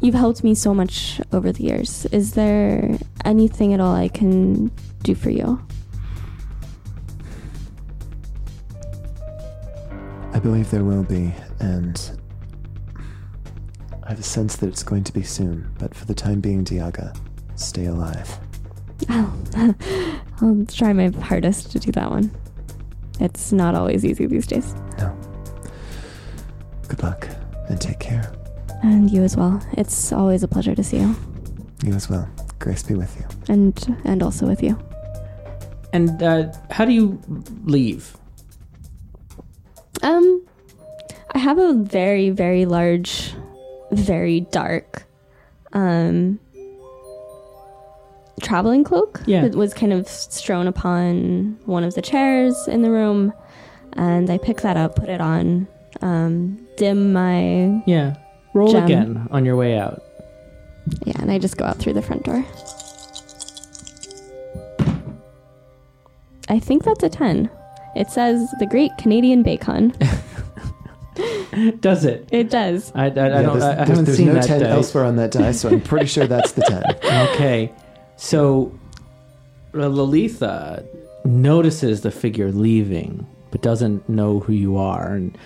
you've helped me so much over the years. Is there anything at all I can do for you? I believe there will be, and I have a sense that it's going to be soon, but for the time being, Diaga, stay alive. I'll, I'll try my hardest to do that one. It's not always easy these days. No. Good luck, and take care. And you as well. It's always a pleasure to see you. You as well. Grace be with you. And and also with you. And uh, how do you leave? Um, I have a very, very large, very dark, um, traveling cloak Yeah. that was kind of strewn upon one of the chairs in the room, and I pick that up, put it on, um, dim my Yeah. Roll Gem. again on your way out. yeah, and I just go out through the front door. I think that's a ten. It says the Great Canadian Bacon. Does it? It does. I, I, I Yeah, don't. there's, I, I haven't there's seen no that 10 dice. elsewhere on that die, so I'm pretty sure that's the 10. Okay, so Lalitha notices the figure leaving but doesn't know who you are. And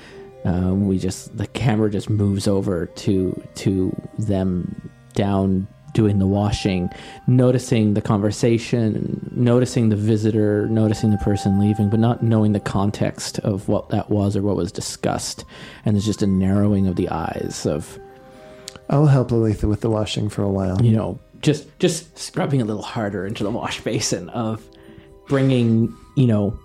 um, we just the camera just moves over to to them down doing the washing, noticing the conversation, noticing the visitor, noticing the person leaving, but not knowing the context of what that was or what was discussed. And there's just a narrowing of the eyes of I'll help Lalitha with the washing for a while. you know, just just scrubbing a little harder into the wash basin of bringing, you know,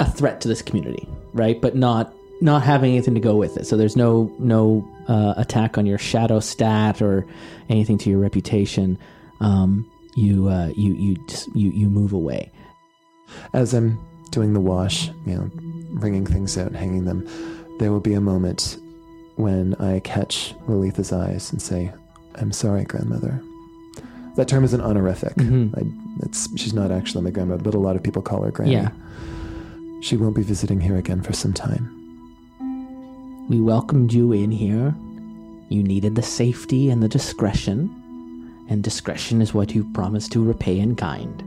a threat to this community, right? But not not having anything to go with it. So there's no no uh, attack on your shadow stat or anything to your reputation. Um, you uh, you you just, you you move away. As I'm doing the wash, you know, wringing things out, hanging them, there will be a moment when I catch Lalitha's eyes and say, I'm sorry, grandmother. That term isn't honorific. Mhm. I, it's, she's not actually my grandmother, but a lot of people call her Granny. Yeah. She won't be visiting here again for some time. We welcomed you in here. You needed the safety and the discretion, and discretion is what you promised to repay in kind.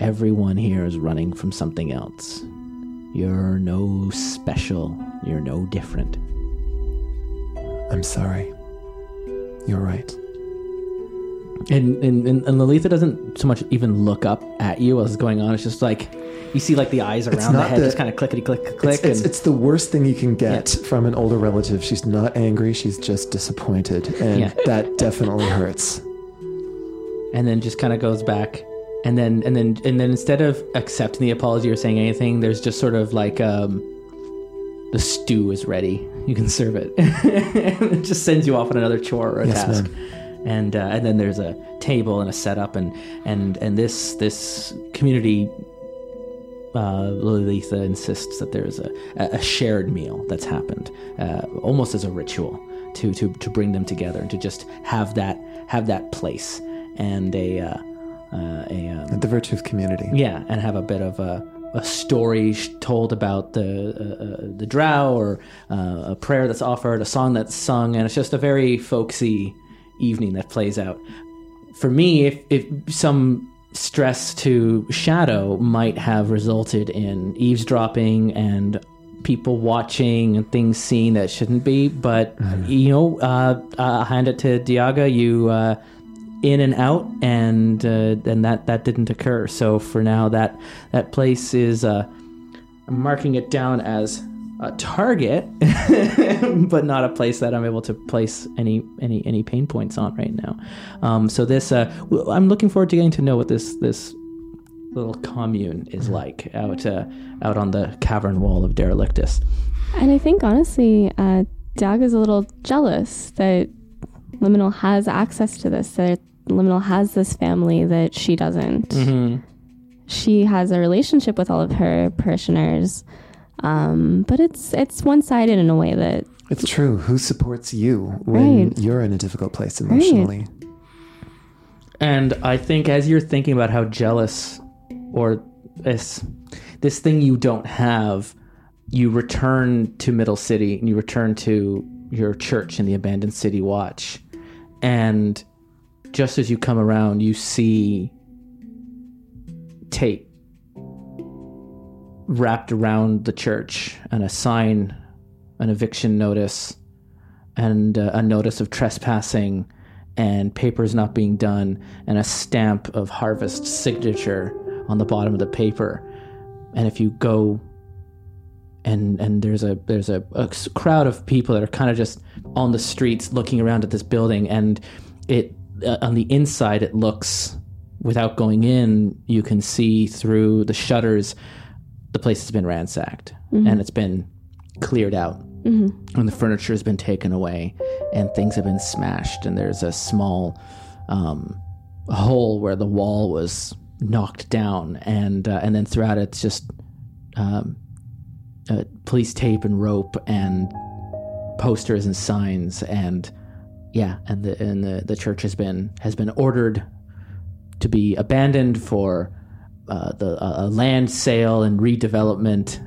Everyone here is running from something else. You're no special. You're no different. I'm sorry. You're right. And, and and and Lalitha doesn't so much even look up at you as it's going on. It's just like you see like the eyes around the head the- just kind of clickety click click. It's, it's, and- it's the worst thing you can get from an older relative. She's not angry, she's just disappointed. And Yeah. that definitely hurts. and then just kind of goes back and then and then and then instead of accepting the apology or saying anything there's just sort of like um the stew is ready you can serve it and it just sends you off on another chore or a Yes, task ma'am. And uh, and then there's a table and a setup and and and this this community uh, Lalitha insists that there's a, a shared meal that's happened, uh, almost as a ritual to, to, to bring them together and to just have that have that place and a uh, uh, a um, The virtue of community. yeah, and have a bit of a, a story told about the uh, uh, the drow or uh, a prayer that's offered, a song that's sung, and it's just a very folksy evening that plays out. For me, if, if some stress to shadow might have resulted in eavesdropping and people watching and things seen that shouldn't be, but you know, uh, uh, hand it to Diaga, you. Uh, in and out, and uh, and that that didn't occur. So for now, that that place is uh, I'm marking it down as a target, but not a place that I'm able to place any any any pain points on right now. Um, so this uh, I'm looking forward to getting to know what this this little commune is like out uh, out on the cavern wall of Derelictus. And I think honestly, uh, Dag is a little jealous that Liminal has access to this, that Liminal has this family that she doesn't. Mm-hmm. She has a relationship with all of her parishioners, um, but it's it's one sided in a way that It's true. Who supports you when Right. you're in a difficult place emotionally? And I think as you're thinking about how jealous or this this thing you don't have, you return to Middle City and you return to your church in the abandoned city watch. And just as you come around, you see tape wrapped around the church and a sign, an eviction notice, and uh, a notice of trespassing and papers not being done and a stamp of harvest signature on the bottom of the paper. And if you go and and there's a there's a, a crowd of people that are kind of just on the streets looking around at this building and it uh, on the inside it looks without going in you can see through the shutters the place has been ransacked and it's been cleared out. And the furniture has been taken away and things have been smashed. And there's a small um, hole where the wall was knocked down. And uh, and then throughout it's just um, uh, police tape and rope and posters and signs. And yeah and the and the, the church has been has been ordered to be abandoned for uh, the a land sale and redevelopment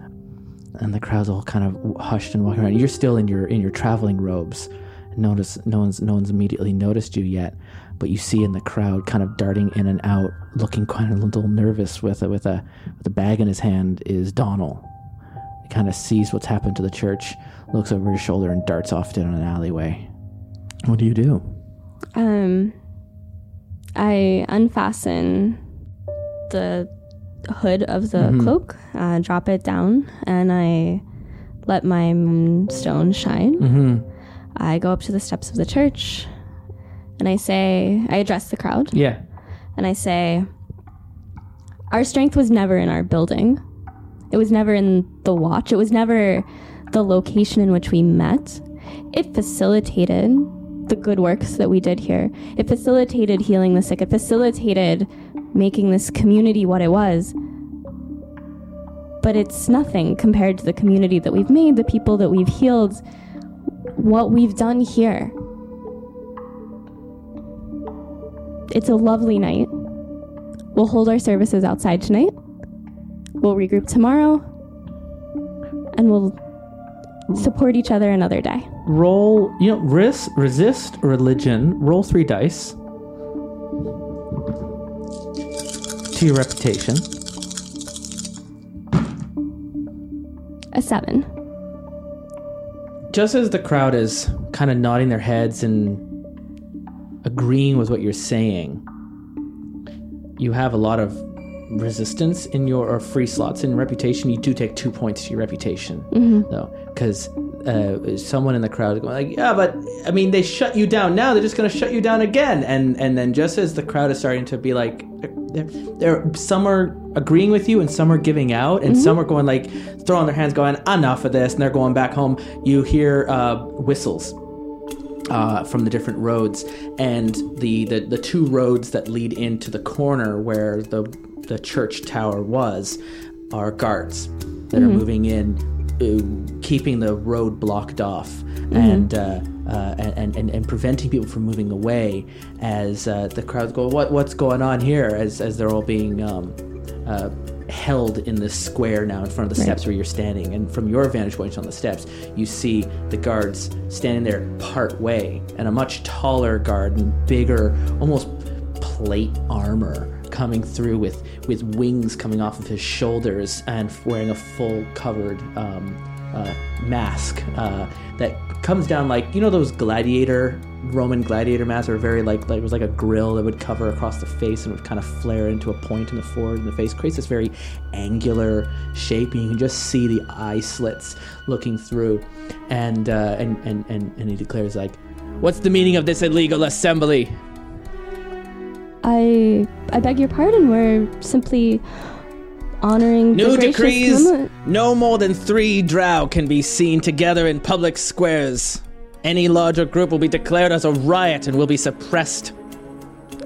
and the crowd's all kind of hushed and walking around. You're still in your in your traveling robes. Notice no one's no one's immediately noticed you yet, but you see in the crowd kind of darting in and out, looking kind of a little nervous with a with a with a bag in his hand is Donald, He kind of sees what's happened to the church, looks over his shoulder, and darts off down an alleyway. What do you do? Um, I unfasten the hood of the Mhm. cloak, uh, drop it down, and I let my moonstone shine. Mm-hmm. I go up to the steps of the church, and I say, I address the crowd, Yeah. and I say, Our strength was never in our building. It was never in the watch. It was never the location in which we met. It facilitated the good works that we did here. It facilitated healing the sick. It facilitated making this community what it was. But it's nothing compared to the community that we've made, the people that we've healed, what we've done here. It's a lovely night. We'll hold our services outside tonight. We'll regroup tomorrow. And we'll support each other another day. Roll, you know, risk, resist religion. Roll three dice to your reputation. A seven. Just as the crowd is kind of nodding their heads and agreeing with what you're saying, you have a lot of resistance in your or free slots in reputation. You do take two points to your reputation, though, because uh, someone in the crowd is going like, "Yeah, but I mean, they shut you down now. They're just going to shut you down again." And and then just as the crowd is starting to be like, they're, they're some are agreeing with you and some are giving out and some are going like throwing their hands, going, "Enough of this," and they're going back home. You hear uh, whistles uh, from the different roads, and the, the the two roads that lead into the corner where the the church tower was are guards that are moving in, uh, keeping the road blocked off. And, uh, uh, and and and preventing people from moving away as uh, the crowds go, what what's going on here? As as they're all being um, uh, held in this square now in front of the steps where you're standing. And from your vantage point on the steps, you see the guards standing there part way, and a much taller guard and bigger, almost plate armor coming through with with wings coming off of his shoulders and wearing a full covered um, uh, mask uh, that comes down like you know those gladiator Roman gladiator masks are very like like it was like a grill that would cover across the face and would kind of flare into a point in the forehead and the face creates this very angular shape and you can just see the eye slits looking through. And uh, and, and and and he declares like what's the meaning of this illegal assembly I I beg your pardon. We're simply honoring New the decrees moment. no more than three drow can be seen together in public squares. Any larger group will be declared as a riot and will be suppressed.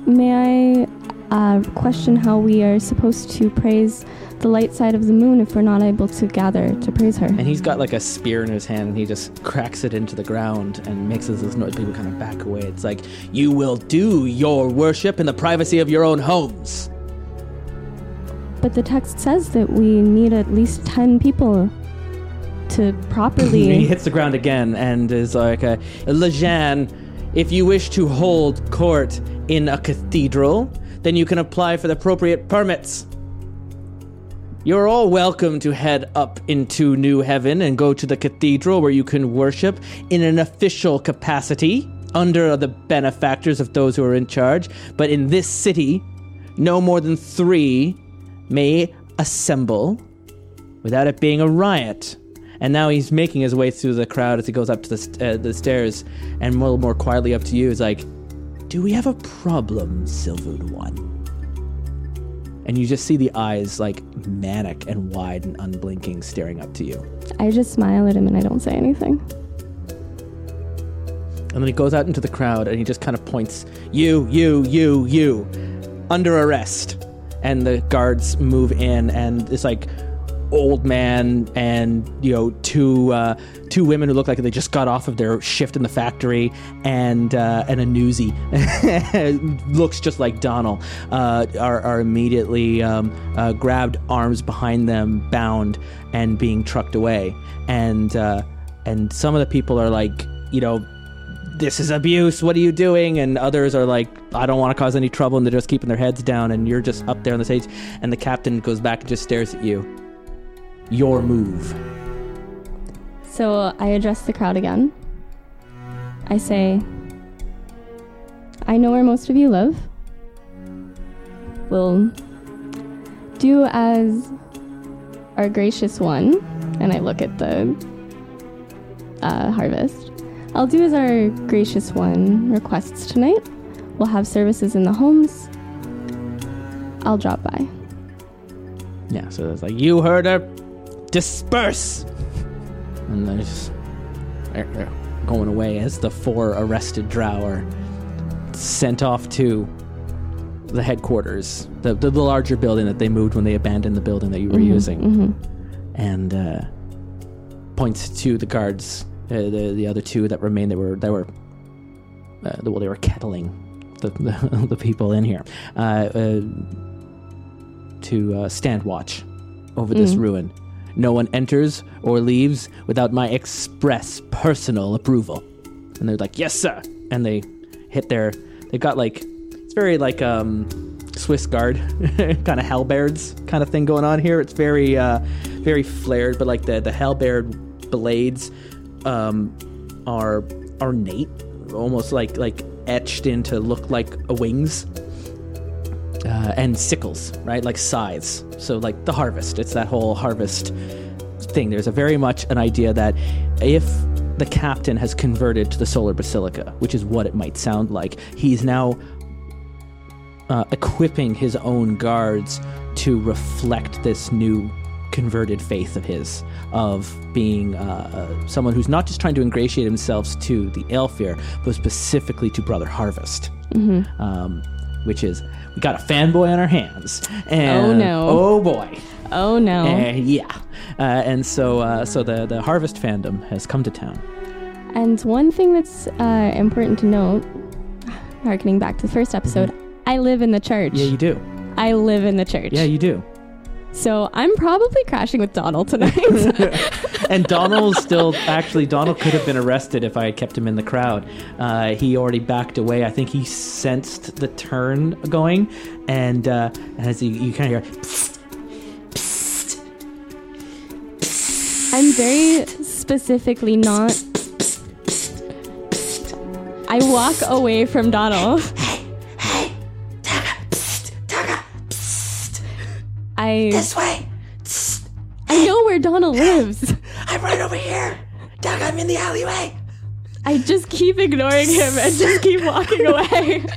May I uh, question how we are supposed to praise the light side of the moon if we're not able to gather to praise her? and he's got like a spear in his hand and he just cracks it into the ground and makes this noise people kind of back away it's like You will do your worship in the privacy of your own homes. But the text says that we need at least 10 people to properly. he hits the ground again and is like uh, Lajhan If you wish to hold court in a cathedral, then you can apply for the appropriate permits. You're all welcome to head up into New Heaven and go to the cathedral where you can worship in an official capacity under the benefactors of those who are in charge. But in this city, no more than three may assemble without it being a riot. And now he's making his way through the crowd as he goes up to the, uh, the stairs and a little more quietly up to you He's like, Do we have a problem, Silvered One? And you just see the eyes like manic and wide and unblinking staring up to you. I just smile at him and I don't say anything. And then he goes out into the crowd and he just kind of points, You, you, you, you, under arrest. And the guards move in and it's like old man and you know two uh, two women who look like they just got off of their shift in the factory and uh, and a newsie looks just like Donald uh, are, are immediately um, uh, grabbed arms behind them bound and being trucked away and uh, and some of the people are like you know this is abuse. What are you doing? And others are like, I don't want to cause any trouble. And they're just keeping their heads down. And you're just up there on the stage. And the captain goes back and just stares at you. Your move. So I address the crowd again. I say, I know where most of you live. We'll do as our gracious one, and I look at the uh, harvest. I'll do as our gracious one requests tonight. We'll have services in the homes. I'll drop by. Yeah, so it's like, you heard her, disperse! And then it's just they're- they're going away as the four arrested drow are sent off to the headquarters, the, the, the larger building that they moved when they abandoned the building that you were using. Mm-hmm. And uh, points to the guards, uh, the, the other two that remained that were, that were uh, well, they were kettling the, the, the people in here. Uh, uh, to uh, stand watch over this Mm. ruin. No one enters or leaves without my express personal approval. And they're like, "Yes, sir." And they hit their, they've got like it's very like um Swiss Guard kind of halberds kind of thing going on here. It's very uh very flared, but like the the halberd blades um are ornate, almost like like etched into look like wings uh, and sickles, right? Like scythes. So, like the harvest. It's that whole harvest thing. There's a very much an idea that if the captain has converted to the solar basilica, which is what it might sound like, he's now uh, equipping his own guards to reflect this new converted faith of his of being uh, uh, someone who's not just trying to ingratiate himself to the Aelfir, but specifically to Brother Harvest um, which is we got a fanboy on our hands. And, Oh, no. Oh boy! Oh no. Uh, yeah, uh, and so uh, so the the Harvest fandom has come to town. And one thing that's uh, important to note, harkening back to the first episode, I live in the church. Yeah, you do. I live in the church. Yeah, you do. So I'm probably crashing with Donald tonight. And Donald still actually Donald could have been arrested if I had kept him in the crowd. Uh, he already backed away. I think he sensed the turn going, and uh, as he, you kind of hear. "Psst, psst." I'm very specifically not. I walk away from Donald. I This way. I know where Donna lives. I'm right over here. Doug, I'm in the alleyway. I just keep ignoring him and just keep walking away.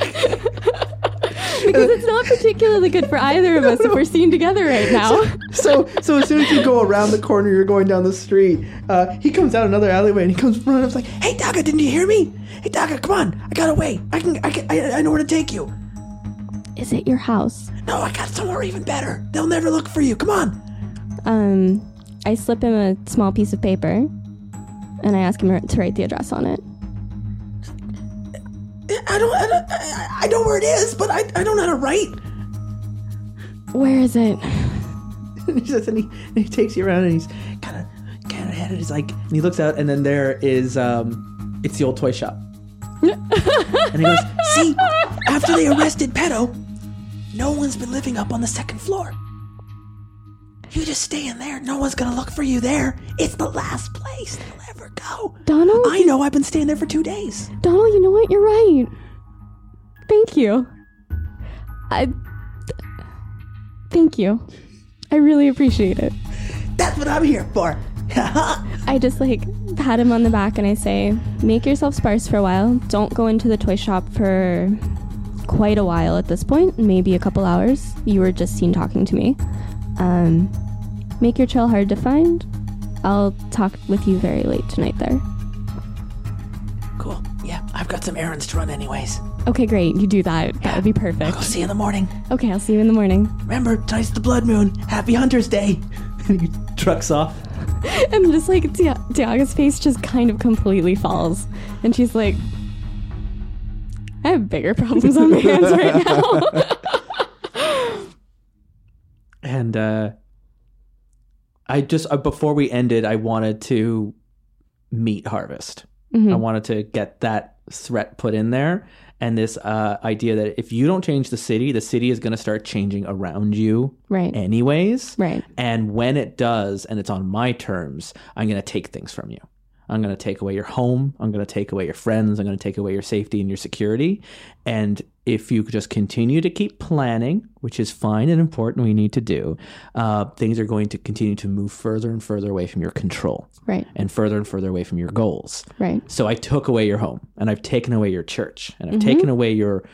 because it's not particularly good for either of us if we're seen together right now. So, so as soon as you go around the corner, you're going down the street. Uh, he comes out another alleyway and he comes running. up like, Hey, Daga, didn't you hear me? Hey, Daga, come on. I got away. I can, I can, I, I know where to take you. Is it your house? No, I got somewhere even better. They'll never look for you. Come on. Um, I slip him a small piece of paper and I ask him to write the address on it. I don't, I, don't, I, know where it is, but I, I don't know how to write. Where is it? he says, and he, and he takes you around and he's kind of kind of head and he's like and he looks out and then there is um it's the old toy shop and he goes See, after they arrested Peto, no one's been living up on the second floor. You just stay in there. No one's gonna look for you there. It's the last place they'll ever go. Donald? I know. I've been staying there for two days. Donald, you know what? You're right. Thank you. I. Thank you. I really appreciate it. That's what I'm here for. I just like pat him on the back and I say, make yourself sparse for a while. Don't go into the toy shop for quite a while at this point, maybe a couple hours. You were just seen talking to me. Um, make your trail hard to find. I'll talk with you very late tonight there. cool. Yeah, I've got some errands to run anyways. Okay, great. You do that. That would be perfect. I'll see you in the morning. Okay, I'll see you in the morning. Remember, tonight's the blood moon. Happy Hunter's Day. and he trucks off And just like Diaga's face just kind of completely falls. And she's like, I have bigger problems on my hands right now. and uh i just uh, before we ended i wanted to meet harvest Mm-hmm. i wanted to get that threat put in there, and this uh, idea that if you don't change the city, the city is going to start changing around you, Right. anyways. Right. And when it does, and it's on my terms, I'm going to take things from you. I'm going to take away your home. I'm going to take away your friends. I'm going to take away your safety and your security. And if you just continue to keep planning, which is fine and important, we need to do, uh, things are going to continue to move further and further away from your control Right. and further and further away from your goals. Right. So I took away your home and I've taken away your church and I've taken away your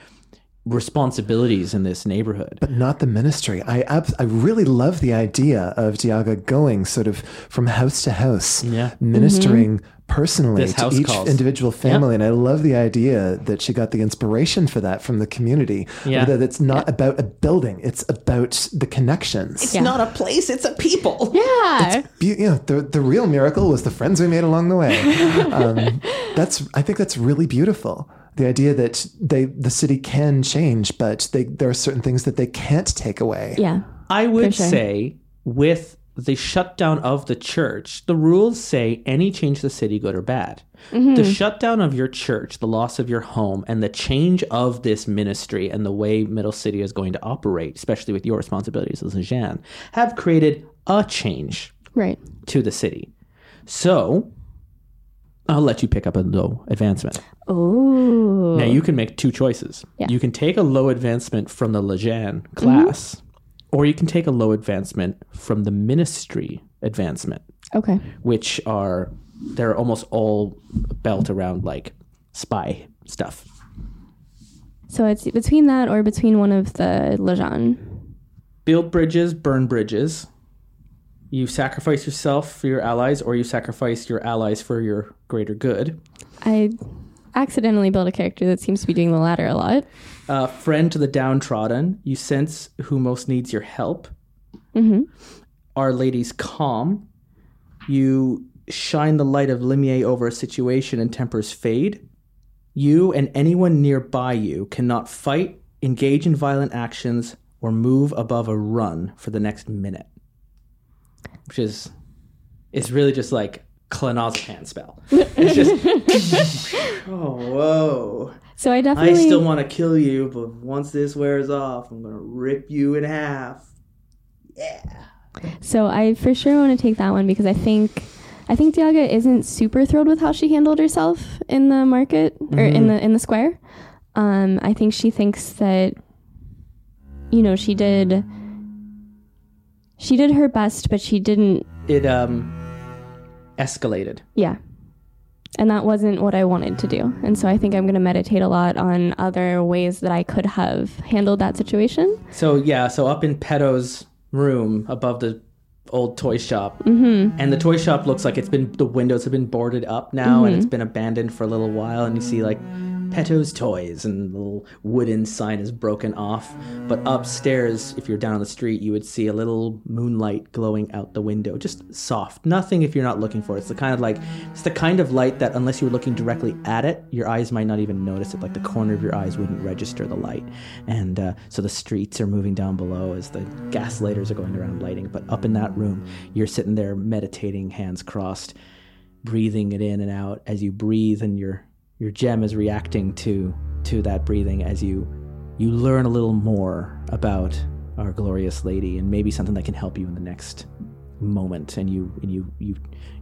responsibilities in this neighborhood. but not the ministry. I abs- I really love the idea of Diaga going sort of from house to house, Yeah. ministering personally This to house each calls. individual family. And I love the idea that she got the inspiration for that from the community. Yeah. That it's not about a building; it's about the connections. It's Yeah. not a place, it's a people. Yeah. Be- you know, the the real miracle was the friends we made along the way. um, that's I think that's really beautiful. The idea that they the city can change, but they there are certain things that they can't take away. Yeah. I would sure. say with the shutdown of the church, the rules say any change to the city, good or bad. Mm-hmm. The shutdown of your church, the loss of your home, and the change of this ministry and the way Middle City is going to operate, especially with your responsibilities as a Jan, have created a change Right. to the city. So I'll let you pick up a little advancement. Oh. Now you can make two choices. Yeah. You can take a low advancement from the Lajhan mm-hmm. class, or you can take a low advancement from the ministry advancement, Okay. which are they're almost all built around like spy stuff. So it's between that or between one of the Lajhan. Build bridges, burn bridges. You sacrifice yourself for your allies, or you sacrifice your allies for your greater good. I accidentally build a character that seems to be doing the latter a lot. Uh, friend to the downtrodden. You sense who most needs your help. Mm-hmm. Our Lady's calm. You shine the light of Limier over a situation and tempers fade. You and anyone nearby you cannot fight, engage in violent actions, or move above a run for the next minute. Which is, it's really just like Clonazepam spell. It's just, oh, whoa. So I definitely. I still want to kill you, but once this wears off, I'm gonna rip you in half. Yeah. So I for sure want to take that one because I think I think Diaga isn't super thrilled with how she handled herself in the market or in the in the square. Um, I think she thinks that you know she did she did her best, but she didn't. It um escalated. Yeah. And that wasn't what I wanted to do. And so I think I'm going to meditate a lot on other ways that I could have handled that situation. So yeah, so up in Peto's room above the old toy shop, mm-hmm. and the toy shop looks like it's been the windows have been boarded up now, and it's been abandoned for a little while, and you see like Peto's toys, and the little wooden sign is broken off. But upstairs, if you're down on the street, you would see a little moonlight glowing out the window, just soft. Nothing if you're not looking for it. It's the kind of like it's the kind of light that unless you were looking directly at it, your eyes might not even notice it. Like the corner of your eyes wouldn't register the light, and uh, so the streets are moving down below as the gas lighters are going around lighting. But up in that room, you're sitting there meditating, hands crossed, breathing it in and out. As you breathe, and your your gem is reacting to to that breathing as you you learn a little more about our glorious lady and maybe something that can help you in the next moment. And you and you you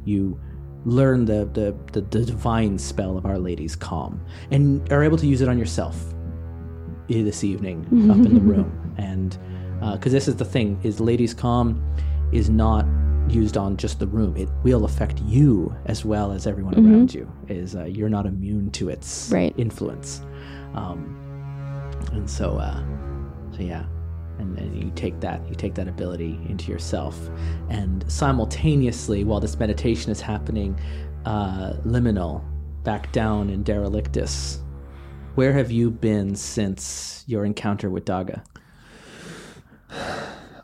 you learn the the, the, the divine spell of our lady's calm and are able to use it on yourself this evening up in the room. And uh, because this is the thing is lady's calm is not used on just the room. It will affect you as well as everyone around you is uh, you're not immune to its Right. influence. Um, and so uh, so yeah. And then you take that you take that ability into yourself. And simultaneously while this meditation is happening uh, liminal back down in derelictus where have you been since your encounter with daga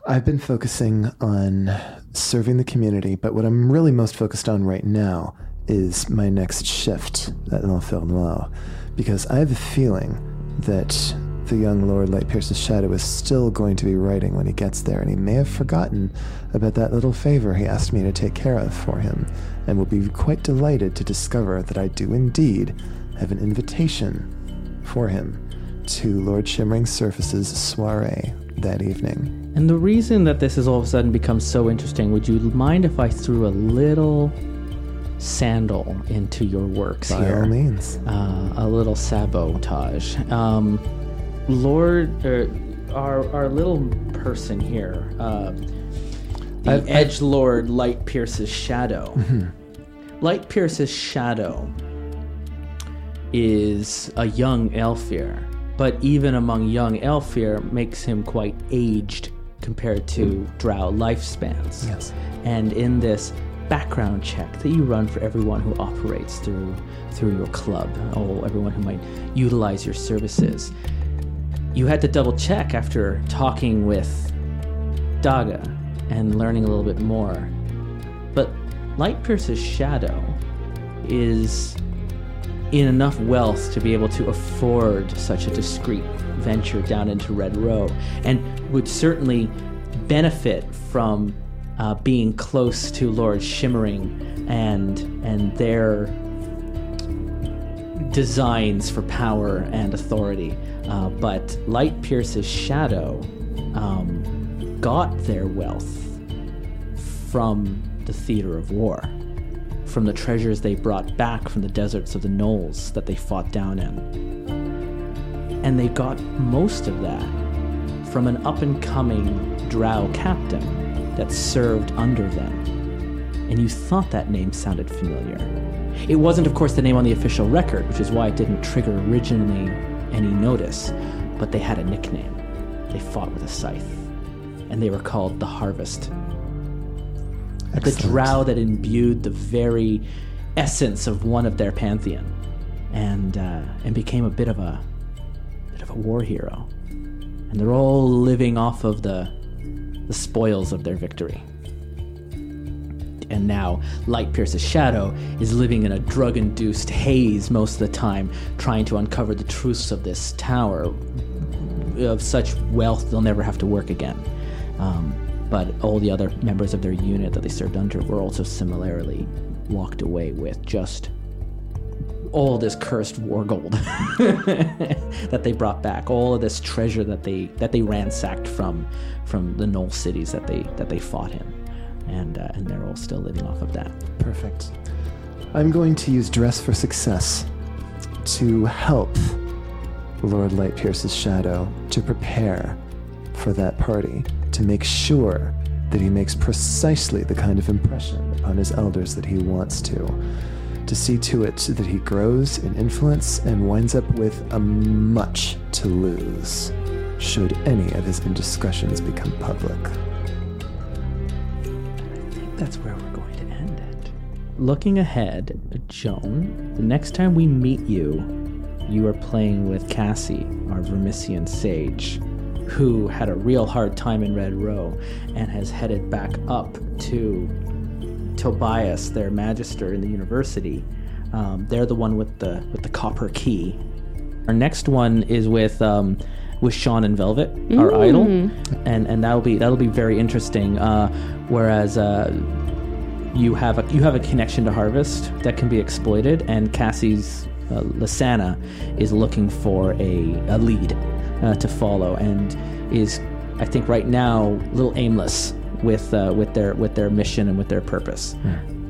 I've been focusing on serving the community, but what I'm really most focused on right now is my next shift at L'Enfer Noir, because I have a feeling that the young Lord Lightpierce's shadow is still going to be writing when he gets there, and he may have forgotten about that little favor he asked me to take care of for him, and will be quite delighted to discover that I do indeed have an invitation for him to Lord Shimmering Surface's soiree that evening. And the reason that this has all of a sudden become so interesting, would you mind if I threw a little sandal into your works By here? all means. uh, a little sabotage. Um, Lord, er, our our little person here, uh, the I've- Edge Lord Light Pierce's shadow. Light Pierce's shadow is a young Aelfir, but even among young Aelfir makes him quite aged compared to hmm. Drow lifespans. Yes. And in this background check that you run for everyone who operates through through your club, or everyone who might utilize your services, you had to double check after talking with Daga and learning a little bit more. But Light Pierce's shadow is in enough wealth to be able to afford such a discreet venture down into Red Row and would certainly benefit from uh, being close to Lord Shimmering and and their designs for power and authority. Uh, but Light Pierce's shadow um, got their wealth from the theater of war, from the treasures they brought back from the deserts of the Gnolls that they fought down in. And they got most of that from an up and coming drow captain that served under them. And you thought that name sounded familiar. It wasn't, of course, the name on the official record, which is why it didn't trigger originally any notice, but they had a nickname. They fought with a scythe, and they were called the Harvest the drow that imbued the very essence of one of their pantheon, and uh, and became a bit of a bit of a war hero. And they're all living off of the the spoils of their victory. And now, Light Pierce's shadow is living in a drug induced haze most of the time, trying to uncover the truths of this tower of such wealth they'll never have to work again. Um, but all the other members of their unit that they served under were also similarly walked away with just all this cursed war gold that they brought back, all of this treasure that they that they ransacked from from the Gnoll cities that they that they fought in, and uh, and they're all still living off of that. Perfect. I'm going to use Dress for Success to help Lord Light Pierce's shadow to prepare for that party, to make sure that he makes precisely the kind of impression upon his elders that he wants to, to see to it that he grows in influence and winds up with a much to lose should any of his indiscretions become public. I think that's where we're going to end it. Looking ahead, Joan, the next time we meet you, you are playing with Cassie, our Vermissian sage, who had a real hard time in Red Row and has headed back up to Tobias, their magister in the university. Um, they're the one with the with the copper key. Our next one is with um, with Sean and Velvet, our idol, and and that'll be that'll be very interesting. Uh, whereas uh, you have a you have a connection to Harvest that can be exploited, and Cassie's uh, Lysana is looking for a, a lead uh, to follow, and is I think right now a little aimless with uh, with their with their mission and with their purpose,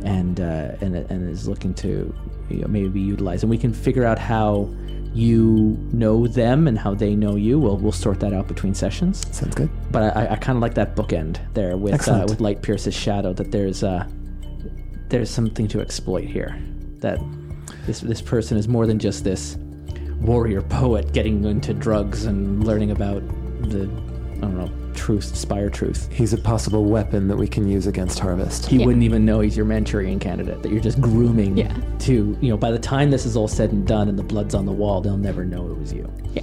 and uh, and and is looking to you know, maybe be utilized, and we can figure out how you know them and how they know you. We'll we'll sort that out between sessions Sounds good? but I, I kind of like that bookend there with uh, with Light Pierce's shadow. That there's uh, there's something to exploit here. That this this person is more than just this warrior poet getting into drugs and learning about the I don't know truth, spire truth. He's a possible weapon that we can use against Harvest. He Yeah. wouldn't even know he's your Manchurian candidate. That you're just grooming Yeah. to you know. By the time this is all said and done and the blood's on the wall, they'll never know it was you. Yeah.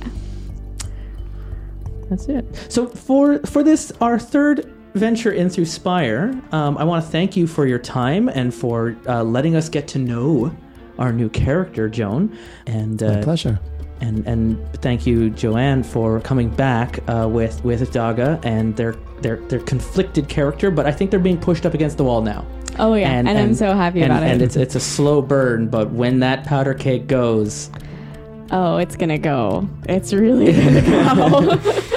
That's it. So for for this our third venture in through Spire, um, I want to thank you for your time and for uh, letting us get to know our new character, Joan. And My uh, pleasure. and and thank you, Joanne, for coming back uh, with with Daga and their their their conflicted character, but I think they're being pushed up against the wall now. Oh yeah, and, I'm so happy and, about it. And it's it's a slow burn, but when that powder cake goes, oh, it's gonna go. It's really gonna go.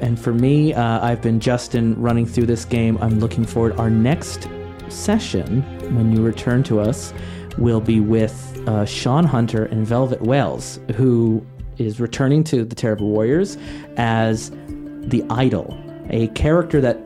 And for me, uh, I've been Justin running through this game. I'm looking forward. Our next session, when you return to us, will be with uh, Sean Hunter and Velvet Wells, who is returning to the Terrible Warriors as the idol, a character that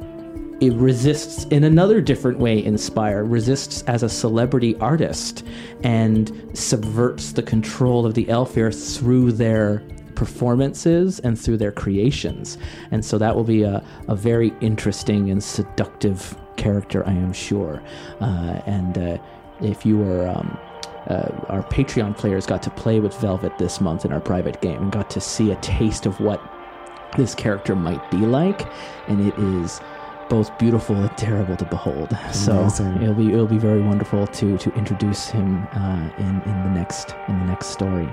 it resists in another different way inspire resists as a celebrity artist and subverts the control of the Aelfir through their performances and through their creations. And so that will be a, a very interesting and seductive character, I am sure. Uh, and uh, if you were. Um, uh, our Patreon players got to play with Velvet this month in our private game and got to see a taste of what this character might be like, and it is both beautiful and terrible to behold. So it'll be it'll be very wonderful to to introduce him uh, in in the next in the next story.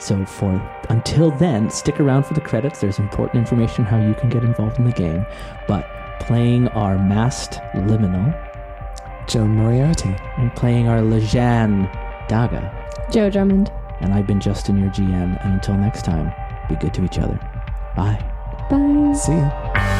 So for until then, stick around for the credits. There's important information how you can get involved in the game. But playing our masked liminal Joan Moriarty. and playing our Lajhan Daga. Joe Drummond. And I've been Justin, your GM. And until next time, be good to each other. Bye. Bye. See ya.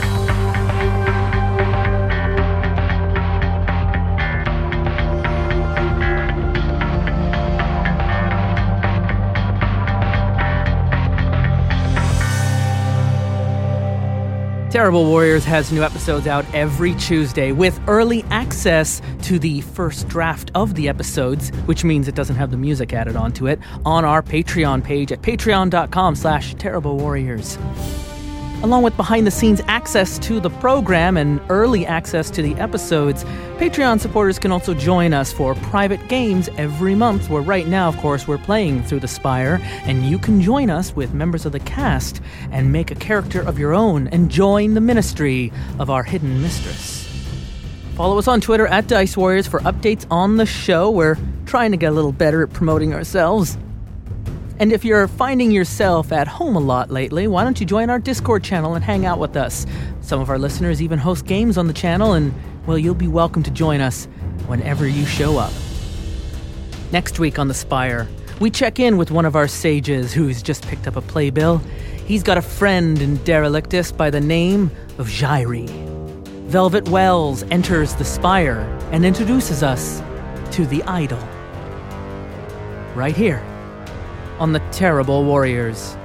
Terrible Warriors has new episodes out every Tuesday with early access to the first draft of the episodes, which means it doesn't have the music added onto it, on our Patreon page at patreon.com slash terrible warriors. Along with behind the scenes access to the program and early access to the episodes, Patreon supporters can also join us for private games every month. Where right now, of course, we're playing through the Spire, and you can join us with members of the cast and make a character of your own and join the ministry of our hidden mistress. Follow us on Twitter at Dice Warriors for updates on the show. We're trying to get a little better at promoting ourselves. And if you're finding yourself at home a lot lately, why don't you join our Discord channel and hang out with us? Some of our listeners even host games on the channel, and well, you'll be welcome to join us whenever you show up. Next week on The Spire, we check in with one of our sages who's just picked up a playbill. He's got a friend in Derelictus by the name of Jairi. Velvet Wells enters The Spire and introduces us to the idol. Right here on the Terrible Warriors.